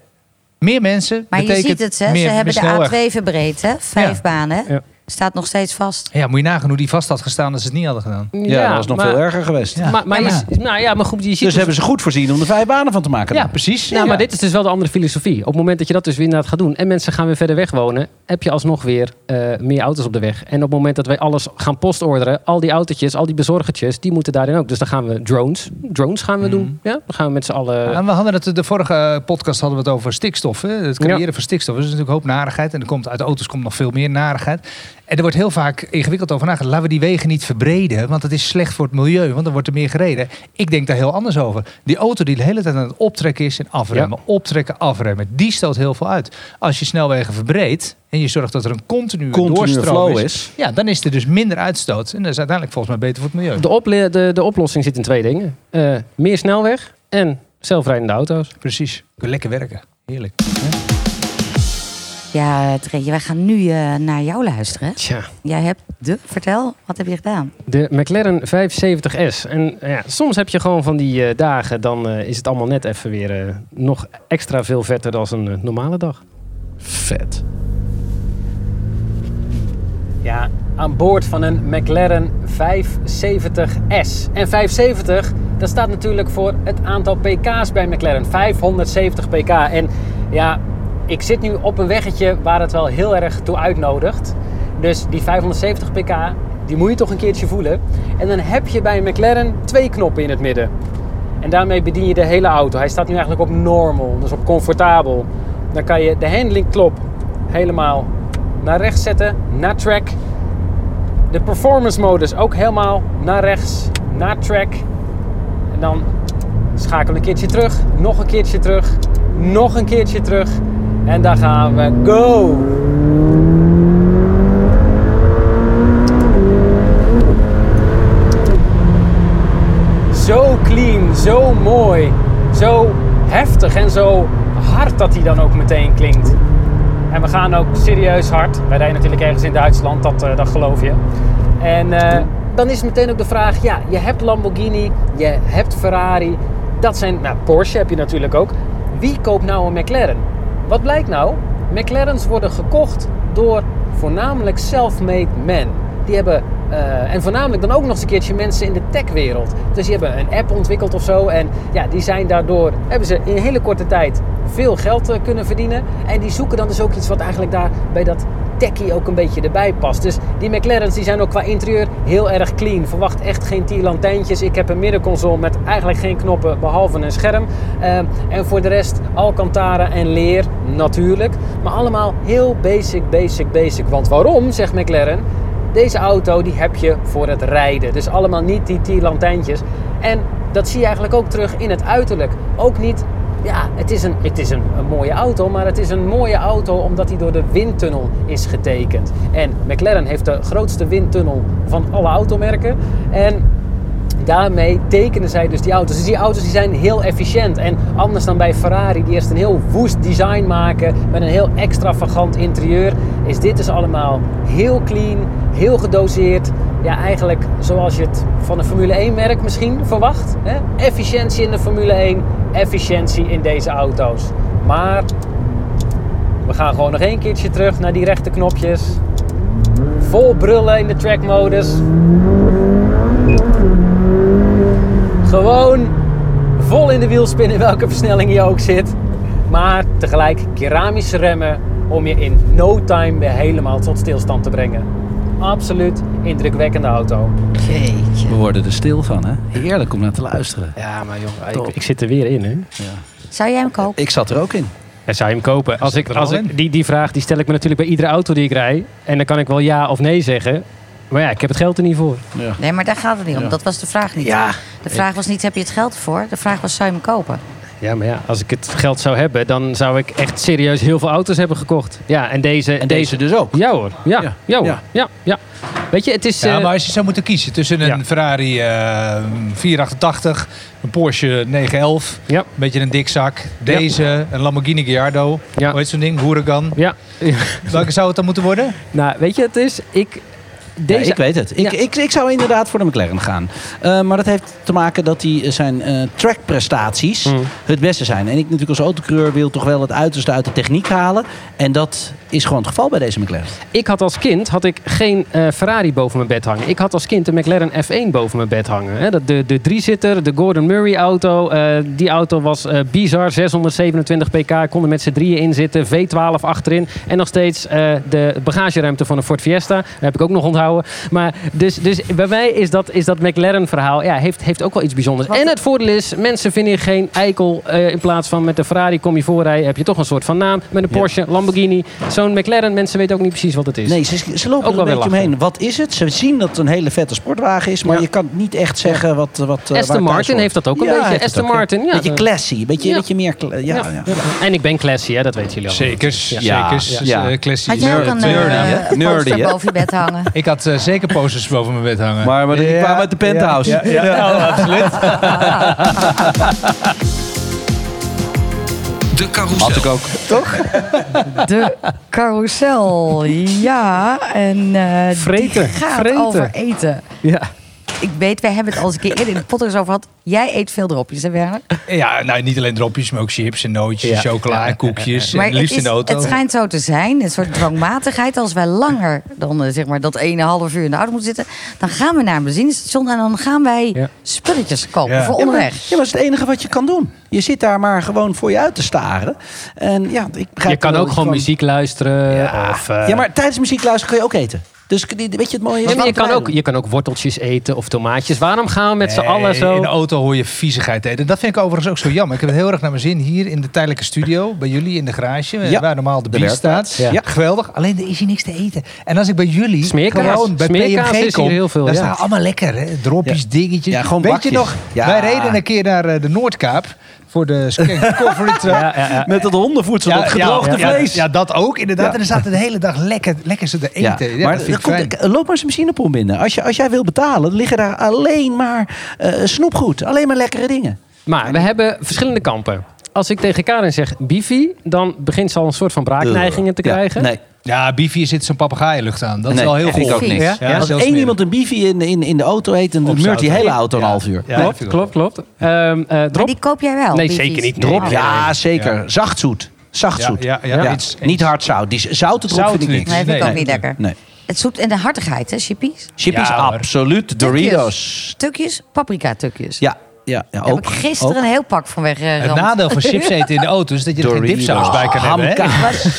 Meer mensen. Maar je ziet het, hè? Ze hebben de A2 verbreed, hè? Vijf ja. banen. Staat nog steeds vast. Ja, moet je nagaan hoe die vast had gestaan als ze het niet hadden gedaan. Ja, ja dat was nog maar, veel erger geweest. Ja. Maar, maar, ja, maar. Je, nou ja, maar goed, je ziet dus, dus hebben ze goed voorzien om er vijf banen van te maken. Ja, precies. Nou, maar dit is dus wel de andere filosofie. Op het moment dat je dat dus weer inderdaad gaat doen en mensen gaan weer verder weg wonen, heb je alsnog weer uh, meer auto's op de weg. En op het moment dat wij alles gaan postorderen, al die autootjes, al die bezorgertjes, die moeten daarin ook. Dus dan gaan we drones. Drones gaan we mm. doen. Ja, dan gaan we met z'n allen. En we hadden het de vorige podcast hadden we het over stikstof. Hè? Het creëren van stikstof. Dus dat is natuurlijk een hoop narigheid. En er komt uit de auto's komt nog veel meer narigheid. En er wordt heel vaak ingewikkeld over nagedacht. Laten we die wegen niet verbreden, want het is slecht voor het milieu, want dan wordt er meer gereden. Ik denk daar heel anders over. Die auto die de hele tijd aan het optrekken is en afremmen, ja. optrekken, afremmen, die stoot heel veel uit. Als je snelwegen verbreedt en je zorgt dat er een continue, continue doorstroom is, is, ja, dan is er dus minder uitstoot. En dat is uiteindelijk volgens mij beter voor het milieu. De, de, de oplossing zit in twee dingen. Uh, meer snelweg en zelfrijdende auto's. Precies. Lekker werken. Heerlijk. Ja? Ja, Treetje, wij gaan nu uh, naar jou luisteren. Tja. Jij hebt de, vertel, wat heb je gedaan? De McLaren 570S. En ja, soms heb je gewoon van die uh, dagen, dan uh, is het allemaal net even weer nog extra veel vetter dan een normale dag. Vet. Ja, aan boord van een McLaren 570S. En 570, dat staat natuurlijk voor het aantal pk's bij McLaren. 570 pk. En ja, ik zit nu op een weggetje waar het wel heel erg toe uitnodigt. Dus die 570 pk, die moet je toch een keertje voelen. En dan heb je bij een McLaren twee knoppen in het midden. En daarmee bedien je de hele auto. Hij staat nu eigenlijk op normal, dus op comfortabel. Dan kan je de handling klop helemaal naar rechts zetten, naar track. De performance modus ook helemaal naar rechts, naar track. En dan schakel een keertje terug, nog een keertje terug, nog een keertje terug. En daar gaan we. Go! clean, zo mooi, zo heftig en zo hard dat hij dan ook meteen klinkt. En we gaan ook serieus hard. Wij rijden natuurlijk ergens in Duitsland, dat, uh, dat geloof je. En uh, dan is meteen ook de vraag, ja, je hebt Lamborghini, je hebt Ferrari. Dat zijn, nou, Porsche heb je natuurlijk ook. Wie koopt nou een McLaren? Wat blijkt nou? McLaren's worden gekocht door voornamelijk self-made men. Die hebben, uh, en voornamelijk dan ook nog eens een keertje mensen in de techwereld. Dus die hebben een app ontwikkeld of zo. En ja, die zijn daardoor, hebben ze in een hele korte tijd veel geld uh, kunnen verdienen. En die zoeken dan dus ook iets wat eigenlijk daar bij dat techie ook een beetje erbij past. Dus die McLaren's die zijn ook qua interieur heel erg clean. Verwacht echt geen tierlantijntjes. Ik heb een middenconsole met eigenlijk geen knoppen behalve een scherm. Uh, en voor de rest Alcantara en leer natuurlijk. Maar allemaal heel basic, basic, basic. Want waarom, zegt McLaren? Deze auto die heb je voor het rijden. Dus allemaal niet die tierlantijntjes. En dat zie je eigenlijk ook terug in het uiterlijk. Ook niet ja, het is, een, het is een, een, mooie auto, maar het is een mooie auto omdat hij door de windtunnel is getekend. En McLaren heeft de grootste windtunnel van alle automerken. En daarmee tekenen zij dus die auto's. Dus die auto's die zijn heel efficiënt. En anders dan bij Ferrari, die eerst een heel woest design maken met een heel extravagant interieur, is dit dus allemaal heel clean, heel gedoseerd. Ja, eigenlijk zoals je het van een Formule 1 merk misschien verwacht. Hè? Efficiëntie in de Formule 1, efficiëntie in deze auto's. Maar we gaan gewoon nog één keertje terug naar die rechte knopjes. Vol brullen in de track modus. Gewoon vol in de wielspin in welke versnelling je ook zit. Maar tegelijk keramische remmen om je in no time weer helemaal tot stilstand te brengen. Absoluut indrukwekkende auto. Jeetje. We worden er stil van, hè? Heerlijk om naar te luisteren. Ja, maar jongen, ik, ik, zit er weer in, hè? Ja. Zou jij hem kopen? Ik zat er ook in. En zou je hem kopen? Als ik, als ik, die, die vraag die stel ik me natuurlijk bij iedere auto die ik rij. En dan kan ik wel ja of nee zeggen. Maar ja, ik heb het geld er niet voor. Ja. Nee, maar daar gaat het niet om. Dat was de vraag niet. Ja. De vraag was niet, heb je het geld ervoor? De vraag was, zou je hem kopen? Ja, maar ja, als ik het geld zou hebben, dan zou ik echt serieus heel veel auto's hebben gekocht. Ja, en deze... En deze dus ook? Ja hoor, ja, ja, ja hoor. Ja. ja, Weet je, het is... Ja, maar als je zou moeten kiezen tussen een Ferrari uh, 488, een Porsche 911, ja. een beetje een dikzak, deze, een Lamborghini Gallardo, ja. hoe heet zo'n ding, Huracan. Ja. Welke zou het dan moeten worden? Nou, weet je, het is... Ik, deze... Ja, ik weet het. Ik, ik, ik zou inderdaad voor de McLaren gaan. Uh, maar dat heeft te maken dat die zijn uh, trackprestaties mm. het beste zijn. En ik natuurlijk als autocoureur wil toch wel het uiterste uit de techniek halen. En dat is gewoon het geval bij deze McLaren. Ik had als kind had ik geen uh, Ferrari boven mijn bed hangen. Ik had als kind de McLaren F1 boven mijn bed hangen. Hè. De, de driezitter, de Gordon Murray auto. die auto was bizar, 627 pk. Ik kon er met z'n drieën in zitten. V12 achterin. En nog steeds de bagageruimte van een Ford Fiesta. Daar heb ik ook nog onthouden. Maar dus, dus bij mij is dat, is dat McLaren-verhaal ja, heeft, heeft ook wel iets bijzonders. Wat? En het voordeel is, mensen vinden je geen eikel. Uh, in plaats van met de Ferrari kom je voorrijden, heb je toch een soort van naam. Met een Porsche, ja. Lamborghini. Zo'n McLaren, mensen weten ook niet precies wat het is. Nee, ze, ze lopen ook er een beetje omheen. Wat is het? Ze zien dat het een hele vette sportwagen is, maar ja. je kan niet echt zeggen wat... wat uh, Aston Martin heeft dat ook een beetje. Aston Martin, ja. Beetje classy, beetje, beetje meer... Ja, ja. En ik ben classy, hè, dat weten jullie al. Zeker, zeker. Ja. Classy. Had jij ook een nerdy boven je bed hangen? Ik had uh, zeker posters boven mijn bed hangen. Maar, maar die kwamen uit de penthouse. Ja, ja, ja. Absoluut. De carousel. Had ik ook. Toch? De carousel, ja. En uh, vreten. gaat vreten. over eten. Ja. Ik weet, wij hebben het al eens een keer eerder in de podcast over gehad. Jij eet veel dropjes, hè Werner? Ja, nou niet alleen dropjes, maar ook chips en nootjes, ja. chocola en koekjes. Maar en liefst het, is, in de auto. het schijnt zo te zijn, een soort dwangmatigheid. Als wij langer dan uh, zeg maar dat ene half uur in de auto moeten zitten... dan gaan we naar een benzinestation en dan gaan wij ja. spulletjes kopen voor onderweg. Ja, maar, dat is het enige wat je kan doen. Je zit daar maar gewoon voor je uit te staren. En ja, ik je kan ook gewoon muziek luisteren. Ja. Of, uh... ja, maar tijdens muziek luisteren kun je ook eten. Dus weet je het mooie je, kan ook, je kan ook worteltjes eten of tomaatjes. Waarom gaan we met nee, z'n allen zo... In de auto hoor je viezigheid eten. Dat vind ik overigens ook zo jammer. Ik heb het heel erg naar mijn zin hier in de tijdelijke studio. Bij jullie in de garage. Ja. Waar normaal de, de bier staat. Ja. ja. Geweldig. Alleen er is hier niks te eten. En als ik bij jullie Smeerkaas. gewoon bij Smeerkaas PMG kom. heel veel, dan ja. staan allemaal lekker. Hè? Dropjes, dingetjes. Ja, gewoon Weet bakjes. je nog? Wij reden een keer naar de Noordkaap voor de coffee truck. Ja, ja, ja. Met dat hondenvoedsel, dat gedroogde ja, vlees. Ja, dat ook inderdaad. En dan zaten de hele dag lekker, lekker ze te eten. Ja, maar dat vind ik goed, fijn. k- loop maar eens een machinepomp binnen. Als, je, als jij wil betalen, liggen daar alleen maar eh, snoepgoed. Alleen maar lekkere dingen. Maar we hebben verschillende kampen. Als ik tegen Karin zeg bifi, dan begint ze al een soort van braakneigingen te Ja, krijgen. nee, Ja, Bifi zit zijn papegaaienlucht aan. Dat is wel heel goed. ook niks. Ja, Ja, Als één iemand een biefie in, in, in de auto eet, dan meurt die hele auto. een half uur. Klopt, klopt, klopt. Ehm, eh, drop. die koop jij wel? Nee, zeker niet. Nee. Drop. Ja, zeker. Zachtzoet. Zachtzoet. Ja, ja, ja, Niet hard zout. Die zoute drop Zout vind ik niet. niks. Nee, vind ik ook niet lekker. Nee. Het zoet en de hartigheid, hè, chippies? Chippies, Ja, absoluut. Doritos. Tukjes, paprika-tukjes. Ja, ja, ja Daar heb ook. ik gisteren ook. een heel pak van weg. Het nadeel van chips eten in de auto is dat je er geen dipsaus bij kan hebben. hè?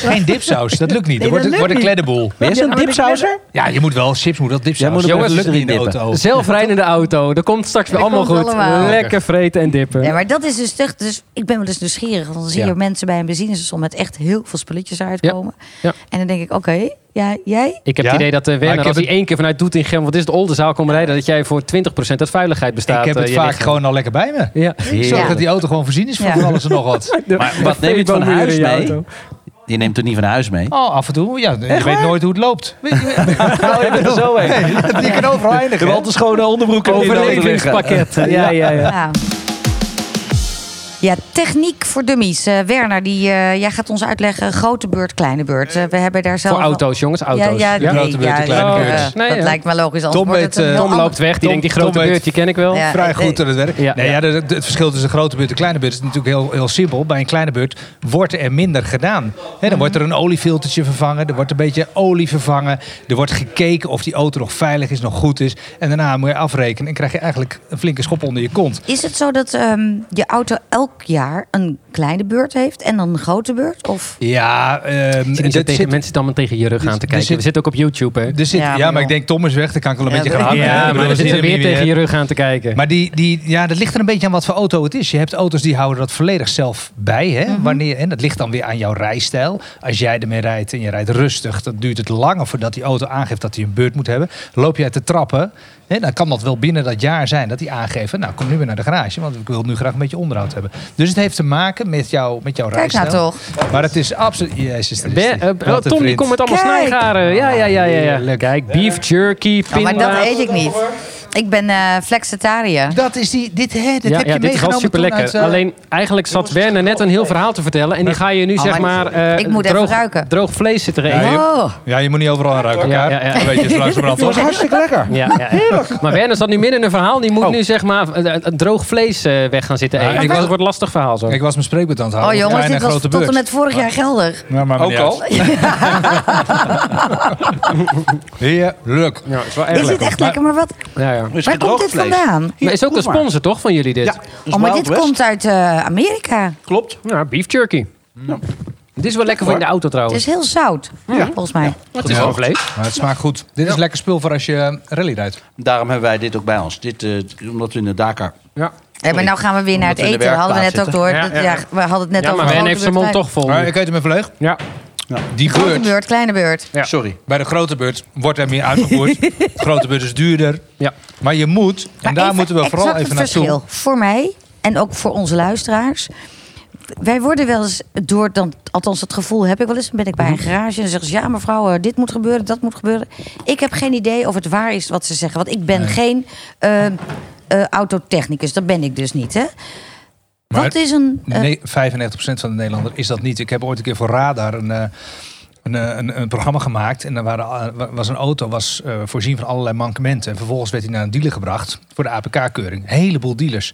Geen dipsaus, dat lukt niet. Nee, Dat wordt, dat wordt een lukt kleddeboel. Ben je zo'n dipsauser? Ja, je moet wel, chips moet wel dipsaus. moet Jongens, dat lukt niet in de auto. Zelfrijdende auto. Dat komt straks weer allemaal goed. allemaal. Lekker vreten en dippen. Ja, maar dat is dus echt. Dus ik ben wel eens nieuwsgierig. Want dan zie je Ja. mensen bij een benzinestation met echt heel veel spulletjes uitkomen. Ja. En dan denk ik, oké, ja, jij? Ik heb Ja? het idee dat uh, Werner, ik als hij één keer vanuit Doetinchem, wat is het, Oldenzaal komt rijden, dat jij voor 20% uit veiligheid bestaat. Ik heb eh, het je vaak lichaam. gewoon al lekker bij me. Ja. Zorg dat die auto gewoon voorzien is Ja. van alles en nog wat. Maar wat neem je van huis je mee? auto. Je neemt het niet van huis mee. Oh, af en toe. Ja, je weet waar? nooit hoe het loopt. Weet je, Oh, je bent er zo heen. je kan overal Je eindigen. hebt altijd schone onderbroeken. Overlevingspakket. Ja, ja, ja. Ja. Techniek voor dummies. Eh, Werner, die, eh, jij gaat ons uitleggen. Grote beurt, kleine beurt. Eh, we hebben daar zelf... Voor auto's, jongens, auto's. Ja, ja, nee, Grote beurt, ja, kleine beurt. Nee, dat ja. lijkt me logisch. Tom wordt weet, het een heel Tom loopt weg, die Tom- denkt die grote beurt, die ken ik wel. Ja. Vrij goed aan het werk. Ja. Nee, ja, het verschil tussen grote beurt en kleine beurt is natuurlijk heel, heel simpel. Bij een kleine beurt wordt er minder gedaan. Hè, dan wordt er een oliefiltertje vervangen. Er wordt een beetje olie vervangen. Er wordt gekeken of die auto nog veilig is, nog goed is. En daarna moet je afrekenen en krijg je eigenlijk een flinke schop onder je kont. Is het zo dat ehm, je auto elk jaar een kleine beurt heeft en dan een grote beurt? Of Ja, ehm, zo dit tegen zit- mensen dan maar tegen je rug aan te kijken. zit- We zitten ook op YouTube, hè? zit, Ja, ja, maar maar ik denk Tom is weg. Dan kan ik wel een Ja, beetje gaan hangen. Ja, maar bedoel, we dat zitten weer tegen je rug aan te kijken. Maar die, die, ja, dat ligt er een beetje aan wat voor auto het is. Je hebt auto's die houden dat volledig zelf bij. Hè? Mhm. Wanneer, en dat ligt dan weer aan jouw rijstijl. Als jij ermee rijdt en je rijdt rustig, dan duurt het langer voordat die auto aangeeft dat hij een beurt moet hebben. Loop jij te trappen, hè, dan kan dat wel binnen dat jaar zijn dat hij aangeeft. Nou, kom nu weer naar de garage, want ik wil nu graag een beetje onderhoud hebben. Dus het heeft te maken met, jou, met jouw Kijk nou toch. Maar het is absoluut. Jezus, is Ben, die. eh, Tom, die komt met allemaal snijgaren. Ja, ja, ja, ja. ja. Kijk, beef jerky, Oh, maar dat eet ik niet. Ik ben eh flexitariër. Dat is die. Dit, hè, dit Ja, heb ja, je dit is wel meegenomen super lekker. eh, Alleen eigenlijk zat Werner net een heel verhaal te vertellen. En die ga je nu Oh, zeg maar eh, ik moet even droog, ruiken. Droog vlees zitten Ja, eten. je- Oh, Ja, je moet niet overal aan ruiken. Ja, ja, ja. Weet je, Dat was hartstikke lekker. Ja, ja, ja. Maar Werner zat nu midden in een verhaal. Die moet Oh. nu zeg maar droog vlees eh, weg gaan zitten Ja, eten. ik was- het wordt een lastig verhaal zo. Ik was mijn spreekbeurt aan het houden. oh jongens, dit was grote tot en met vorig jaar geldig. Ja, maar Ook al? Heerlijk. Ja, is lekker. echt lekker? Maar wat, Ja, ja. Is waar komt dit vlees. vandaan? Maar is ook maar. sponsor toch van jullie dit? Ja, Ja, Oh, maar dit West. komt uit eh, Amerika. Klopt. beef jerky. Dit is wel lekker voor in de auto Het trouwens. is heel zout, volgens mij. Het is gewoon vlees. Maar het smaakt goed. Dit is lekker spul voor als je eh, rally rijdt. Daarom hebben wij dit ook bij ons. Dit, eh, omdat we in de Dakar... Ja, Ja, maar nou gaan we weer naar het Omdat we eten. Hadden we net ook door. Ja, Ja, ja, we hadden het net ja over maar grote heeft zijn mond toch vol. Maar ik eet hem even leeg. Ja. Die Grote beurt, beurt, kleine beurt. Ja. Sorry. bij de grote beurt, wordt er meer uitgevoerd. de grote beurt is duurder. Ja. Maar je moet, en Maar daar even moeten we vooral even het verschil. naartoe. Voor mij en ook voor onze luisteraars. Wij worden wel eens door, dan, althans het gevoel heb ik wel eens, dan ben ik bij Mhm. een garage en zeggen ze ja mevrouw, eh, dit moet gebeuren, dat moet gebeuren. Ik heb geen idee of het waar is wat ze zeggen, want ik ben geen eh, eh, autotechnicus, dat ben ik dus niet. Hè? Maar wat is een. eh, Nee, 95% van de Nederlander is dat niet. Ik heb ooit een keer voor Radar een, eh, een, eh, een, een programma gemaakt. En er waren, was een auto was, voorzien van allerlei mankementen. En vervolgens werd hij naar een dealer gebracht voor de APK-keuring. Een heleboel dealers.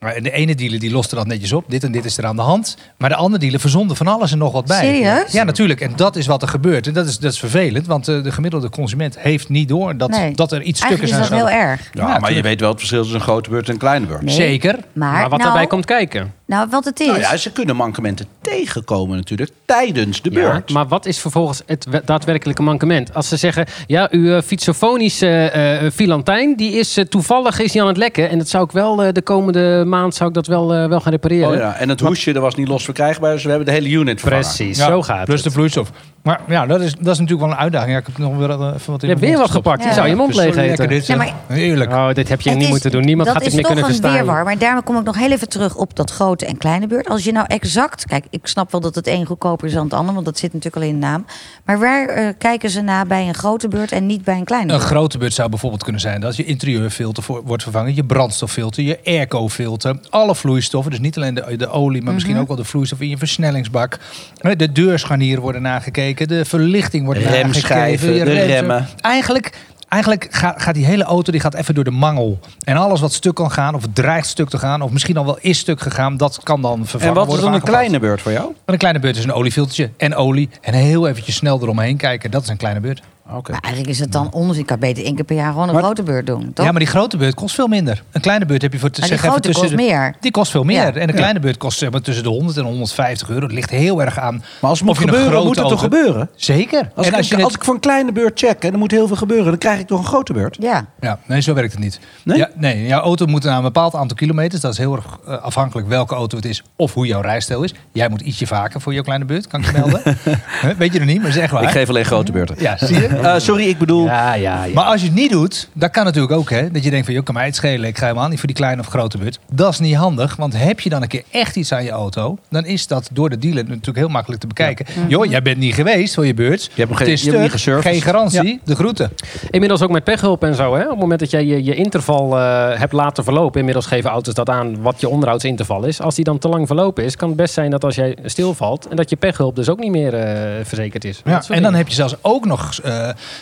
De ene dealer die loste dat netjes op. Dit en dit is er aan de hand. Maar de andere dealer verzonde van alles en nog wat bij. Serieus? Ja, natuurlijk. En dat is wat er gebeurt. En dat is, dat is vervelend. Want eh, de gemiddelde consument heeft niet door dat, nee. dat er iets zijn. is dat heel erg. Ja, maar je weet wel het verschil tussen een grote beurt en een kleine beurt. Nee. Zeker. Maar, Maar wat nou, daarbij komt kijken. Nou, wat het is. Nou ja, ze kunnen mankementen tegenkomen natuurlijk tijdens de Ja, beurt. maar wat is vervolgens het we- daadwerkelijke mankement? Als ze zeggen, ja, uw uh, fietsofonische eh filantijn, die is eh, toevallig is die aan het lekken. En dat zou ik wel eh, de komende maand zou ik dat wel, eh, wel gaan repareren. Oh ja, en het hoesje dat was niet los verkrijgbaar, dus we hebben de hele unit vervangen. Precies, Ja, zo gaat Plus het. de vloeistof. Maar ja, dat is, dat is natuurlijk wel een uitdaging. Ja, ik heb nog weer eh, even wat in Je hebt weer wat gepakt. Je Ja. zou je mond leeg eten. dit, Ja, maar- Heerlijk. Oh, dit heb je Het niet is- moeten doen. Niemand dat gaat dit is meer toch kunnen een verstaan. weerwar. Maar daarom kom ik nog heel even terug op dat grote en kleine beurt. Als je nou exact... Kijk, ik snap wel dat het een goedkoper is dan het ander. Want dat zit natuurlijk al in de naam. Maar waar eh, kijken ze naar bij een grote beurt en niet bij een kleine Een beurt? grote beurt zou bijvoorbeeld kunnen zijn dat je interieurfilter voor, wordt vervangen, je brandstoffilter, je airco-filter, alle vloeistoffen, dus niet alleen de, de olie, maar misschien ook wel de vloeistof in je versnellingsbak. Eh, De deurscharnieren worden nagekeken, de verlichting wordt Remschijven, je de remmen. Eigenlijk, eigenlijk gaat, gaat die hele auto die gaat even door de mangel. En alles wat stuk kan gaan, of dreigt stuk te gaan, of misschien al wel is stuk gegaan, dat kan dan vervangen En wat is dan een kleine beurt voor jou? Maar een kleine beurt is een oliefiltertje en olie. En heel eventjes snel eromheen kijken, dat is een kleine beurt. Oké. Maar eigenlijk is het dan onzin. Ik kan beter één keer per jaar gewoon een Maar- grote beurt doen, toch? Ja, maar die grote beurt kost veel minder. Een kleine beurt heb je voor te Maar die zeggen even grote tussen kost de- meer. Die kost veel meer. Ja. En een kleine beurt kost zeg maar, tussen de 100 en 150 euro. Het ligt heel erg aan. Maar als het moet of je een gebeuren, grote moet het toch gebeuren? Zeker. Als, en ik, als je als net- ik voor een kleine beurt check en er moet heel veel gebeuren, dan krijg ik toch een grote beurt? Ja. Ja, nee, zo werkt het niet. Nee? Ja, nee, jouw auto moet na een bepaald aantal kilometers. Dat is heel erg eh, afhankelijk welke auto het is of hoe jouw rijstijl is. Jij moet ietsje vaker voor jouw kleine beurt, kan ik je melden. Weet je nog niet, maar dat echt waar. Ik geef alleen grote beurten. Ja, zie je? Eh, sorry, ik bedoel... Ja, ja, ja. Maar als je het niet doet, dat kan natuurlijk ook. Hè, dat je denkt van, joh, kan mij het schelen. Ik ga helemaal niet voor die kleine of grote beurt. Dat is niet handig. Want heb je dan een keer echt iets aan je auto... dan is dat door de dealer natuurlijk heel makkelijk te bekijken. Joh, jij bent niet geweest voor je beurt. Je hebt geen- is je hebt niet. Geen garantie, de groeten. Inmiddels ook met pechhulp en zo. Hè? Op het moment dat jij je, je interval eh, hebt laten verlopen. Inmiddels geven auto's dat aan wat je onderhoudsinterval is. Als die dan te lang verlopen is, kan het best zijn dat als jij stilvalt. en dat je pechhulp dus ook niet meer eh, verzekerd is. Ja, en dan heb je zelfs ook nog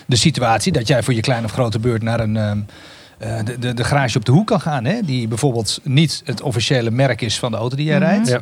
de situatie... dat jij voor je kleine of grote beurt naar een... ehm, eh, de, de, de garage op de hoek kan gaan. Hè? Die bijvoorbeeld niet het officiële merk is van de auto die jij rijdt. Ja.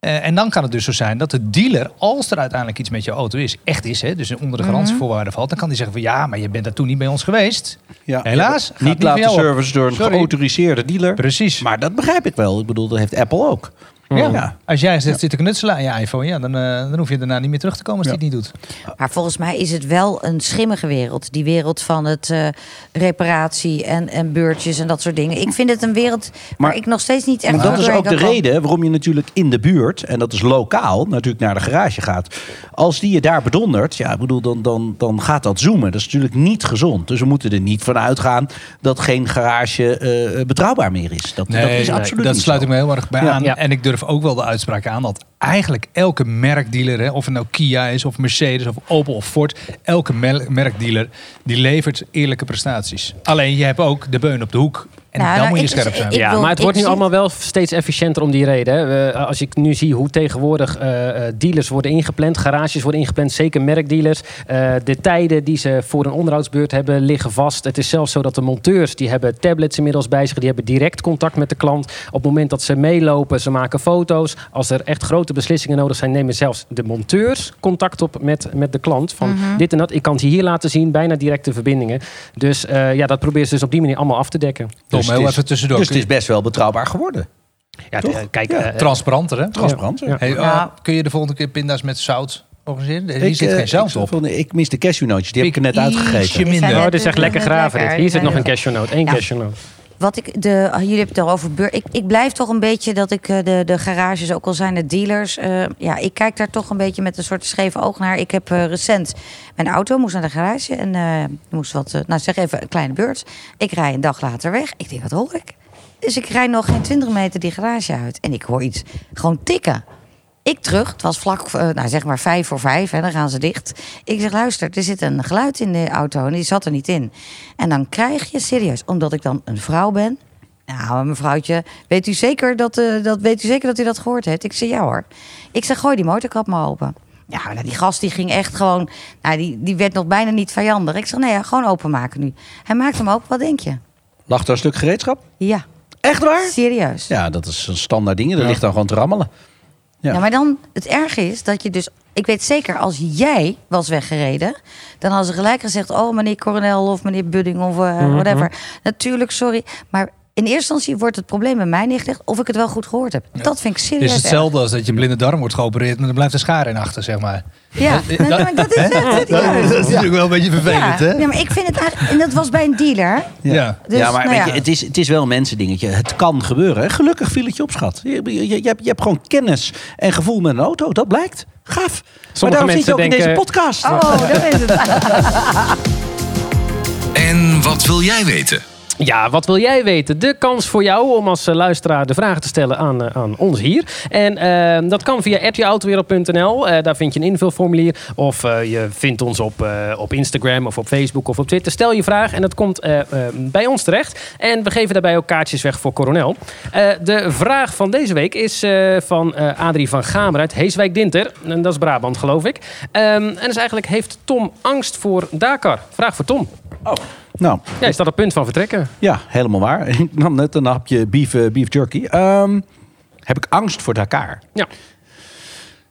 Eh, en dan kan het dus zo zijn dat de dealer, als er uiteindelijk iets met je auto is, echt is, hè, dus onder de garantievoorwaarden valt, dan kan die zeggen van ja, maar je bent daar toen niet bij ons geweest. Ja. Helaas. Niet laten service door een Sorry. geautoriseerde dealer. Precies. Maar dat begrijp ik wel. Ik bedoel, dat heeft Apple ook. Ja. Ja. Als jij zit, zit te knutselen aan je iPhone, ja, dan, eh, dan hoef je daarna niet meer terug te komen als Ja. die het niet doet. Maar volgens mij is het wel een schimmige wereld. Die wereld van het eh, reparatie en, en beurtjes en dat soort dingen. Ik vind het een wereld waar Maar- ik nog steeds niet echt Maar dat is ook de reden waarom je natuurlijk in de buurt, en dat is lokaal, natuurlijk naar de garage gaat. Als die je daar bedondert, ja, ik bedoel, dan, dan, dan gaat dat zoomen. Dat is natuurlijk niet gezond. Dus we moeten er niet van uitgaan dat geen garage eh, betrouwbaar meer is. Dat, dat is nee, absoluut dat niet sluit zo. ik me heel erg bij Ja. aan. Ja. En ik durf ook wel de uitspraak aan dat eigenlijk elke merkdealer, hè, of het nou Kia is, of Mercedes, of Opel of Ford, elke merkdealer die levert eerlijke prestaties. Alleen je hebt ook de beun op de hoek. En Nou, dan nou, moet je ik- scherp zijn. ik- ja, wil- maar het wordt nu allemaal wel steeds efficiënter om die reden. Hè. Eh, als ik nu zie hoe tegenwoordig eh, eh, dealers worden ingepland, garages worden ingepland, zeker merkdealers. Eh, de tijden die ze voor een onderhoudsbeurt hebben liggen vast. Het is zelfs zo dat de monteurs, die hebben tablets inmiddels bij zich, die hebben direct contact met de klant. Op het moment dat ze meelopen, ze maken foto's. Als er echt grote beslissingen nodig zijn, nemen zelfs de monteurs contact op met, met de klant. Van Mhm. dit en dat, ik kan het je hier laten zien, bijna directe verbindingen. Dus eh, ja, dat proberen ze dus op die manier allemaal af te dekken. Tom, Dus heel is- even tussendoor. Dus het is best wel betrouwbaar geworden. Ja, Toch? eh, kijk, Ja. eh, Transparanter, hè? Transparant. Ja. Hey, Nou. eh, kun je de volgende keer pinda's met zout organiseren? Hier Ik, zit eh, geen zout ik, op. Ik mis de cashewnootjes. Die heb ik er net Ietsje uitgegeten. minder. zijn Oh, dit is echt lekker graven dit. Hier zit nog een cashewnoot. Eén Ja. cashewnoot. Wat ik de, jullie hebben het erover beur. Ik, ik blijf toch een beetje dat ik eh, de, de garages, ook al zijn het dealers, eh, ja, ik kijk daar toch een beetje met een soort scheve oog naar. Ik heb eh, recent mijn auto moest naar de garage en eh, moest wat, nou zeg even een kleine beurt. Ik rij een dag later weg. Ik denk wat hoor ik? Dus ik rijd nog geen 20 meter die garage uit en ik hoor iets gewoon tikken. Ik terug, het was vlak, eh, nou zeg maar vijf voor vijf, en dan gaan ze dicht. Ik zeg, luister, er zit een geluid in de auto en die zat er niet in. En dan krijg je serieus, omdat ik dan een vrouw ben. Nou, mevrouwtje, weet u zeker dat, eh, dat, weet u zeker dat u dat gehoord heeft? Ik zeg, ja hoor. Ik zeg, gooi die motorkap maar open. Ja, nou, die gast die ging echt gewoon, nou, die, die werd nog bijna niet vijandig. Ik zeg, nee, ja, gewoon openmaken nu. Hij maakt hem open, wat denk je? Lag er een stuk gereedschap? Ja, Echt waar? serieus. Ja, dat is een standaard ding. Dat ligt dan gewoon te rammelen. Ja. Ja. maar dan, het erge is dat je dus... Ik weet zeker, als jij was weggereden... dan hadden ze gelijk gezegd... oh, meneer Coronel of meneer Budding of eh, whatever. Natuurlijk, sorry. Maar in eerste instantie wordt het probleem bij mij neergelegd of ik het wel goed gehoord heb. Dat vind ik serieus. Het is hetzelfde als dat je blinde darm wordt geopereerd, maar dan blijft er schaar in achter, zeg maar. Ja, nou, nou, dat is het. Dat, dat is natuurlijk wel een beetje vervelend, ja. hè? Ja, maar ik vind het eigenlijk... En dat was bij een dealer. Ja. Dus, ja, maar nou weet ja. je, het, is, het is wel een mensendingetje. Het kan gebeuren. Gelukkig viel het je op, schat. Je, je, je, hebt, je hebt gewoon kennis en gevoel met een auto. Dat blijkt. Gaaf. maar daarom zit je ook in denken- deze podcast. Oh, dat is het. En wat wil jij weten? Ja, wat wil jij weten? De kans voor jou om als eh, luisteraar de vragen te stellen aan, eh, aan ons hier. En eh, dat kan via rtautowereld.nl. Eh daar vind je een invulformulier. Of je vindt ons op, op Instagram of op Facebook of op Twitter. Stel je vraag en dat komt eh, eh, bij ons terecht. En we geven daarbij ook kaartjes weg voor Coronel. De vraag van deze week is van Adrie van Gamer uit Heeswijk-Dinter. En dat is Brabant, geloof ik. Ehm, en is eigenlijk, heeft Tom angst voor Dakar? Vraag voor Tom. Nou, Ja, is dat het punt van vertrekken? ja, helemaal waar. Ik nam net een hapje beef, eh, beef jerky. Ehm, heb ik angst voor Dakar? Ja.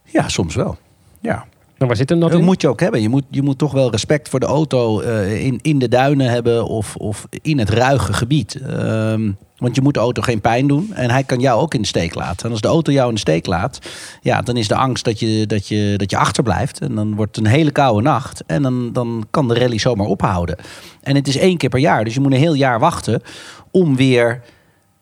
Ja, soms wel. Ja. En waar zit hem dat Dat in? moet je ook hebben. Je moet, je moet toch wel respect voor de auto eh, in, in de duinen hebben of, of in het ruige gebied. Ehm, want je moet de auto geen pijn doen. En hij kan jou ook in de steek laten. En als de auto jou in de steek laat, ja, dan is de angst dat je, dat je, dat je achterblijft. En dan wordt het een hele koude nacht. En dan, dan kan de rally zomaar ophouden. En het is één keer per jaar. Dus je moet een heel jaar wachten om weer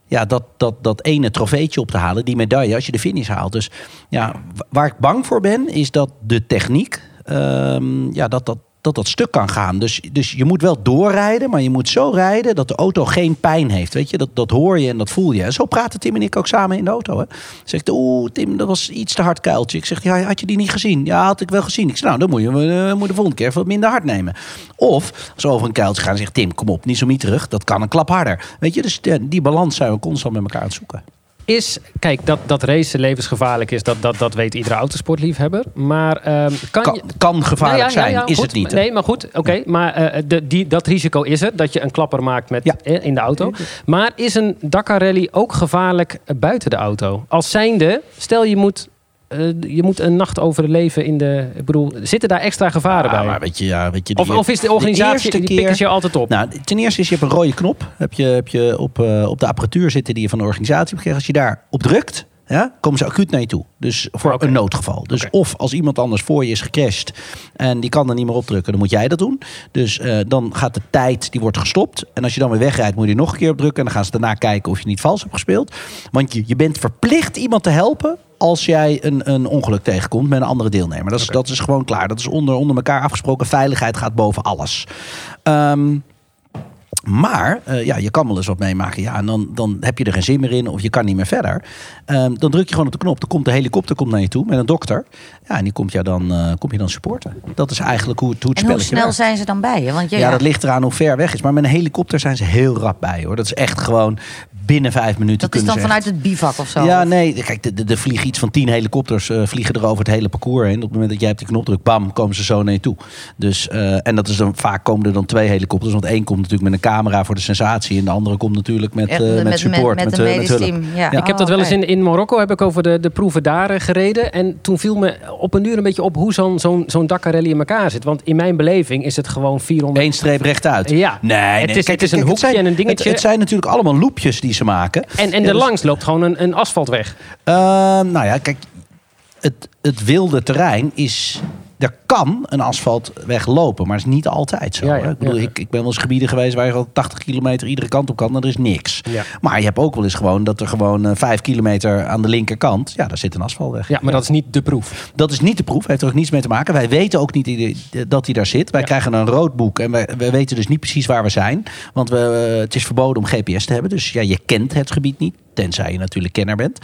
ja, dat, dat, dat ene trofeetje op te halen, die medaille, als je de finish haalt. Dus ja, wa- waar ik bang voor ben, is dat de techniek, ehm, ja, dat, dat, dat dat stuk kan gaan. Dus, dus je moet wel doorrijden, maar je moet zo rijden dat de auto geen pijn heeft. Weet je, dat, dat hoor je en dat voel je. En zo praten Tim en ik ook samen in de auto. Hè. Zegt, oeh, Tim, dat was iets te hard kuiltje. Ik zeg, ja, had je die niet gezien? Ja, had ik wel gezien. Ik zeg, nou, dan moet je, eh, moet de volgende keer wat minder hard nemen. Of, als over een kuiltje gaan, zegt Tim, kom op, niet zo terug. Dat kan een klap harder. Weet je, dus die balans zijn we constant met elkaar aan het zoeken. Is, kijk, dat, dat racen levensgevaarlijk is, dat, dat, dat weet iedere autosportliefhebber. Maar ehm, kan, Kan, je... kan gevaarlijk Nou ja, zijn, ja, is goed. het niet. hè? Nee, maar goed, oké. Maar eh, de, die, dat risico is er, dat je een klapper maakt met, in de auto. Maar is een Dakar Rally ook gevaarlijk buiten de auto? Als zijnde, stel je moet, eh, je moet een nacht overleven in de... Ik bedoel, zitten daar extra gevaren Ja, bij? maar weet je, ja, weet je, of, die- of is de organisatie, eerste die je altijd op? Nou, ten eerste is je hebt een rode knop. Heb je, heb je op, eh, op de apparatuur zitten die je van de organisatie hebt gekregen. Als je daar op drukt, ja, komen ze acuut naar je toe. Dus voor een noodgeval. Dus of als iemand anders voor je is gecrashed en die kan er niet meer opdrukken, dan moet jij dat doen. Dus eh, dan gaat de tijd, die wordt gestopt. En als je dan weer wegrijdt, moet je nog een keer opdrukken. En dan gaan ze daarna kijken of je niet vals hebt gespeeld. Want je, je bent verplicht iemand te helpen als jij een, een ongeluk tegenkomt met een andere deelnemer. Dat is, dat is gewoon klaar. Dat is onder, onder elkaar afgesproken. Veiligheid gaat boven alles. Ehm, maar eh, ja, je kan wel eens wat meemaken. Ja, en dan, dan heb je er geen zin meer in of je kan niet meer verder. Ehm, dan druk je gewoon op de knop. Dan komt de helikopter komt naar je toe met een dokter. Ja, en die komt, jou dan, eh, komt je dan supporten. Dat is eigenlijk hoe, het- hoe het En hoe snel werkt. zijn ze dan bij je? Want je, Ja, dat ligt eraan hoe ver weg is. Maar met een helikopter zijn ze heel rap bij hoor. Dat is echt gewoon binnen vijf minuten. dat is dan vanuit echt- het bivak of zo? ja, nee. Kijk, er er vliegen iets van tien helikopters eh, vliegen er over het hele parcours heen. Op het moment dat jij op die knop drukt, bam, komen ze zo naar je toe. Dus, en dat is dan, vaak komen er dan twee helikopters. Want één komt natuurlijk met een camera voor de sensatie. En de andere komt natuurlijk met, eh, met, met, support. met, met eh, een met medisch hulp. team. Ja. Ik heb dat Oh, wel eens in, in Marokko heb ik over de, de proeven daar eh, gereden. En toen viel me op een uur een beetje op hoe zo'n zo'n zo'n Dakar rally in elkaar zit. Want in mijn beleving is het gewoon 400... Eén streep rechtuit. Ja. Nee, nee. Het is- het is een hoekje zijn, en een dingetje. Het, het zijn natuurlijk allemaal loopjes die ze maken. En, en Ja, dus- langs loopt gewoon een, een asfaltweg. Ehm, nou ja, kijk, het, het wilde terrein is. Er kan een asfaltweg lopen, maar het is niet altijd zo. Ja, hè. ja, ik, bedoel, ja. ik, ik ben wel eens gebieden geweest waar je al 80 kilometer iedere kant op kan en er is niks. Maar je hebt ook wel eens gewoon dat er gewoon eh, 5 kilometer aan de linkerkant, ja, daar zit een asfaltweg. Ja, maar dat is niet de proef. Dat is niet de proef, heeft er ook niets mee te maken. Wij weten ook niet die- dat hij daar zit. Wij krijgen een roodboek en wij, wij weten dus niet precies waar we zijn. Want we, eh, het is verboden om GPS te hebben. Dus ja, je kent het gebied niet. Tenzij je natuurlijk kenner bent.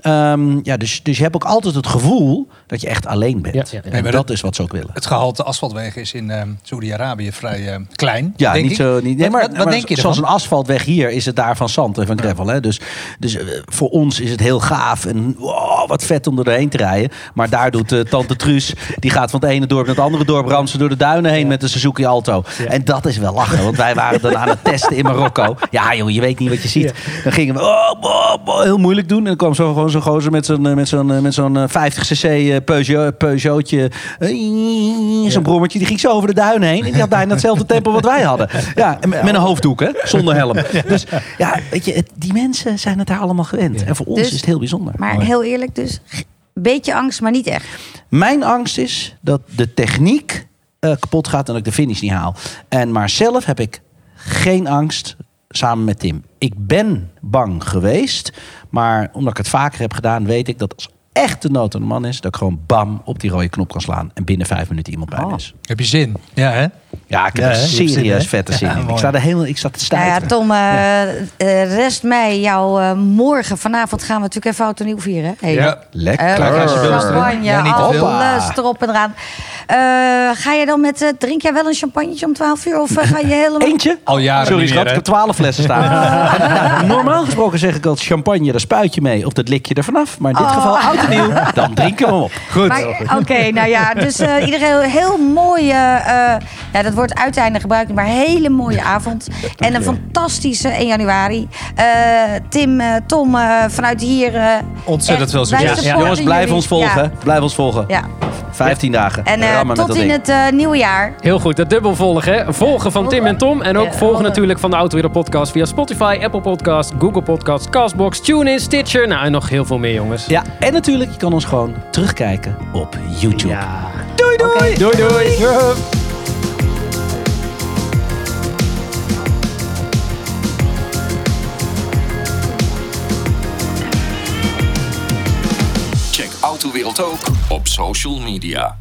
Ehm, ja, dus, dus je hebt ook altijd het gevoel dat je echt alleen bent. Ja, ja, ja. En Nee, maar dat dat- is wat ze ook willen. Het gehalte asfaltwegen is in ehm Saoedi-Arabië vrij eh, klein. Ja, denk niet ik. zo. Niet, nee, maar, wat, wat maar denk je zoals ervan? een asfaltweg hier is het daar van zand en van gravel. Hè? Dus, dus eh, voor ons is het heel gaaf. En wow, oh, wat vet om er doorheen te rijden. Maar daar doet uh, tante Truus, die gaat van het ene dorp naar het andere dorp, ramt ze door de duinen heen met de Suzuki Alto. En dat is wel lachen, want wij waren dan aan het testen in Marokko. Ja, joh, je weet niet wat je ziet. Dan gingen we oh, heel moeilijk doen. En dan kwam zo gewoon zo'n gozer met zo'n met zo'n met zo'n 50cc Peugeot, Peugeotje, zo'n brommertje, die ging zo over de duinen heen. En die had bijna hetzelfde tempo wat wij hadden. Ja, met, met een hoofddoek, hè, zonder helm. Dus ja, weet je, die mensen zijn het daar allemaal gewend. En voor ons Dus- is het heel bijzonder. Maar heel eerlijk dus, beetje angst, maar niet echt. Mijn angst is dat de techniek eh, kapot gaat en dat ik de finish niet haal. En maar zelf heb ik geen angst samen met Tim. Ik ben bang geweest, maar omdat ik het vaker heb gedaan, weet ik dat als echt de nood aan de man is, dat ik gewoon bam op die rode knop kan slaan en binnen vijf minuten iemand bij me is. Heb je zin? Ja, hè? Ja, ik heb Ja, zin, serieus vette zin Ja, in. Ik sta er helemaal, ik sta te Nou ja. Tom, eh, eh, rest mij jou eh, morgen. Vanavond gaan we natuurlijk even oud en nieuw vieren. Hey, Ja. Lekker. Champagne, veel. alles erop en eraan. Eh, ga je dan met, eh, drink jij wel een champagnetje om 12 uur? Of eh, ga je helemaal... Eentje? Al jaren Sorry schat, meer, ik heb twaalf flessen staan. Ja, normaal gesproken zeg ik altijd champagne, daar spuit je mee. Of dat lik je er vanaf. Maar in dit Oh. geval oud en nieuw, dan drinken we hem op. Goed. Maar, Oké, nou ja, dus eh, iedereen heel, heel mooie, eh, ja, dat wordt uiteindelijk gebruikt, maar hele mooie avond. En een fantastische 1 januari. Eh, Tim, eh, Tom, eh, vanuit hier. eh, Ontzettend veel succes. Jongens, blijf ons volgen. Ja, Blijf ons volgen. ja. 15 dagen. En met tot dat in ding. het eh, nieuwe jaar. Heel goed, dat dubbel volgen. Hè? Volgen van Tim en Tom. En ook Ja, volgen natuurlijk van de Autowereld Podcast via Spotify, Apple Podcast, Google Podcast, Castbox, TuneIn, Stitcher. Nou, en nog heel veel meer, jongens. Ja, en natuurlijk, je kan ons gewoon terugkijken op YouTube. Ja. Doei doei! Doei, doei. Check Autowereld ook op social media.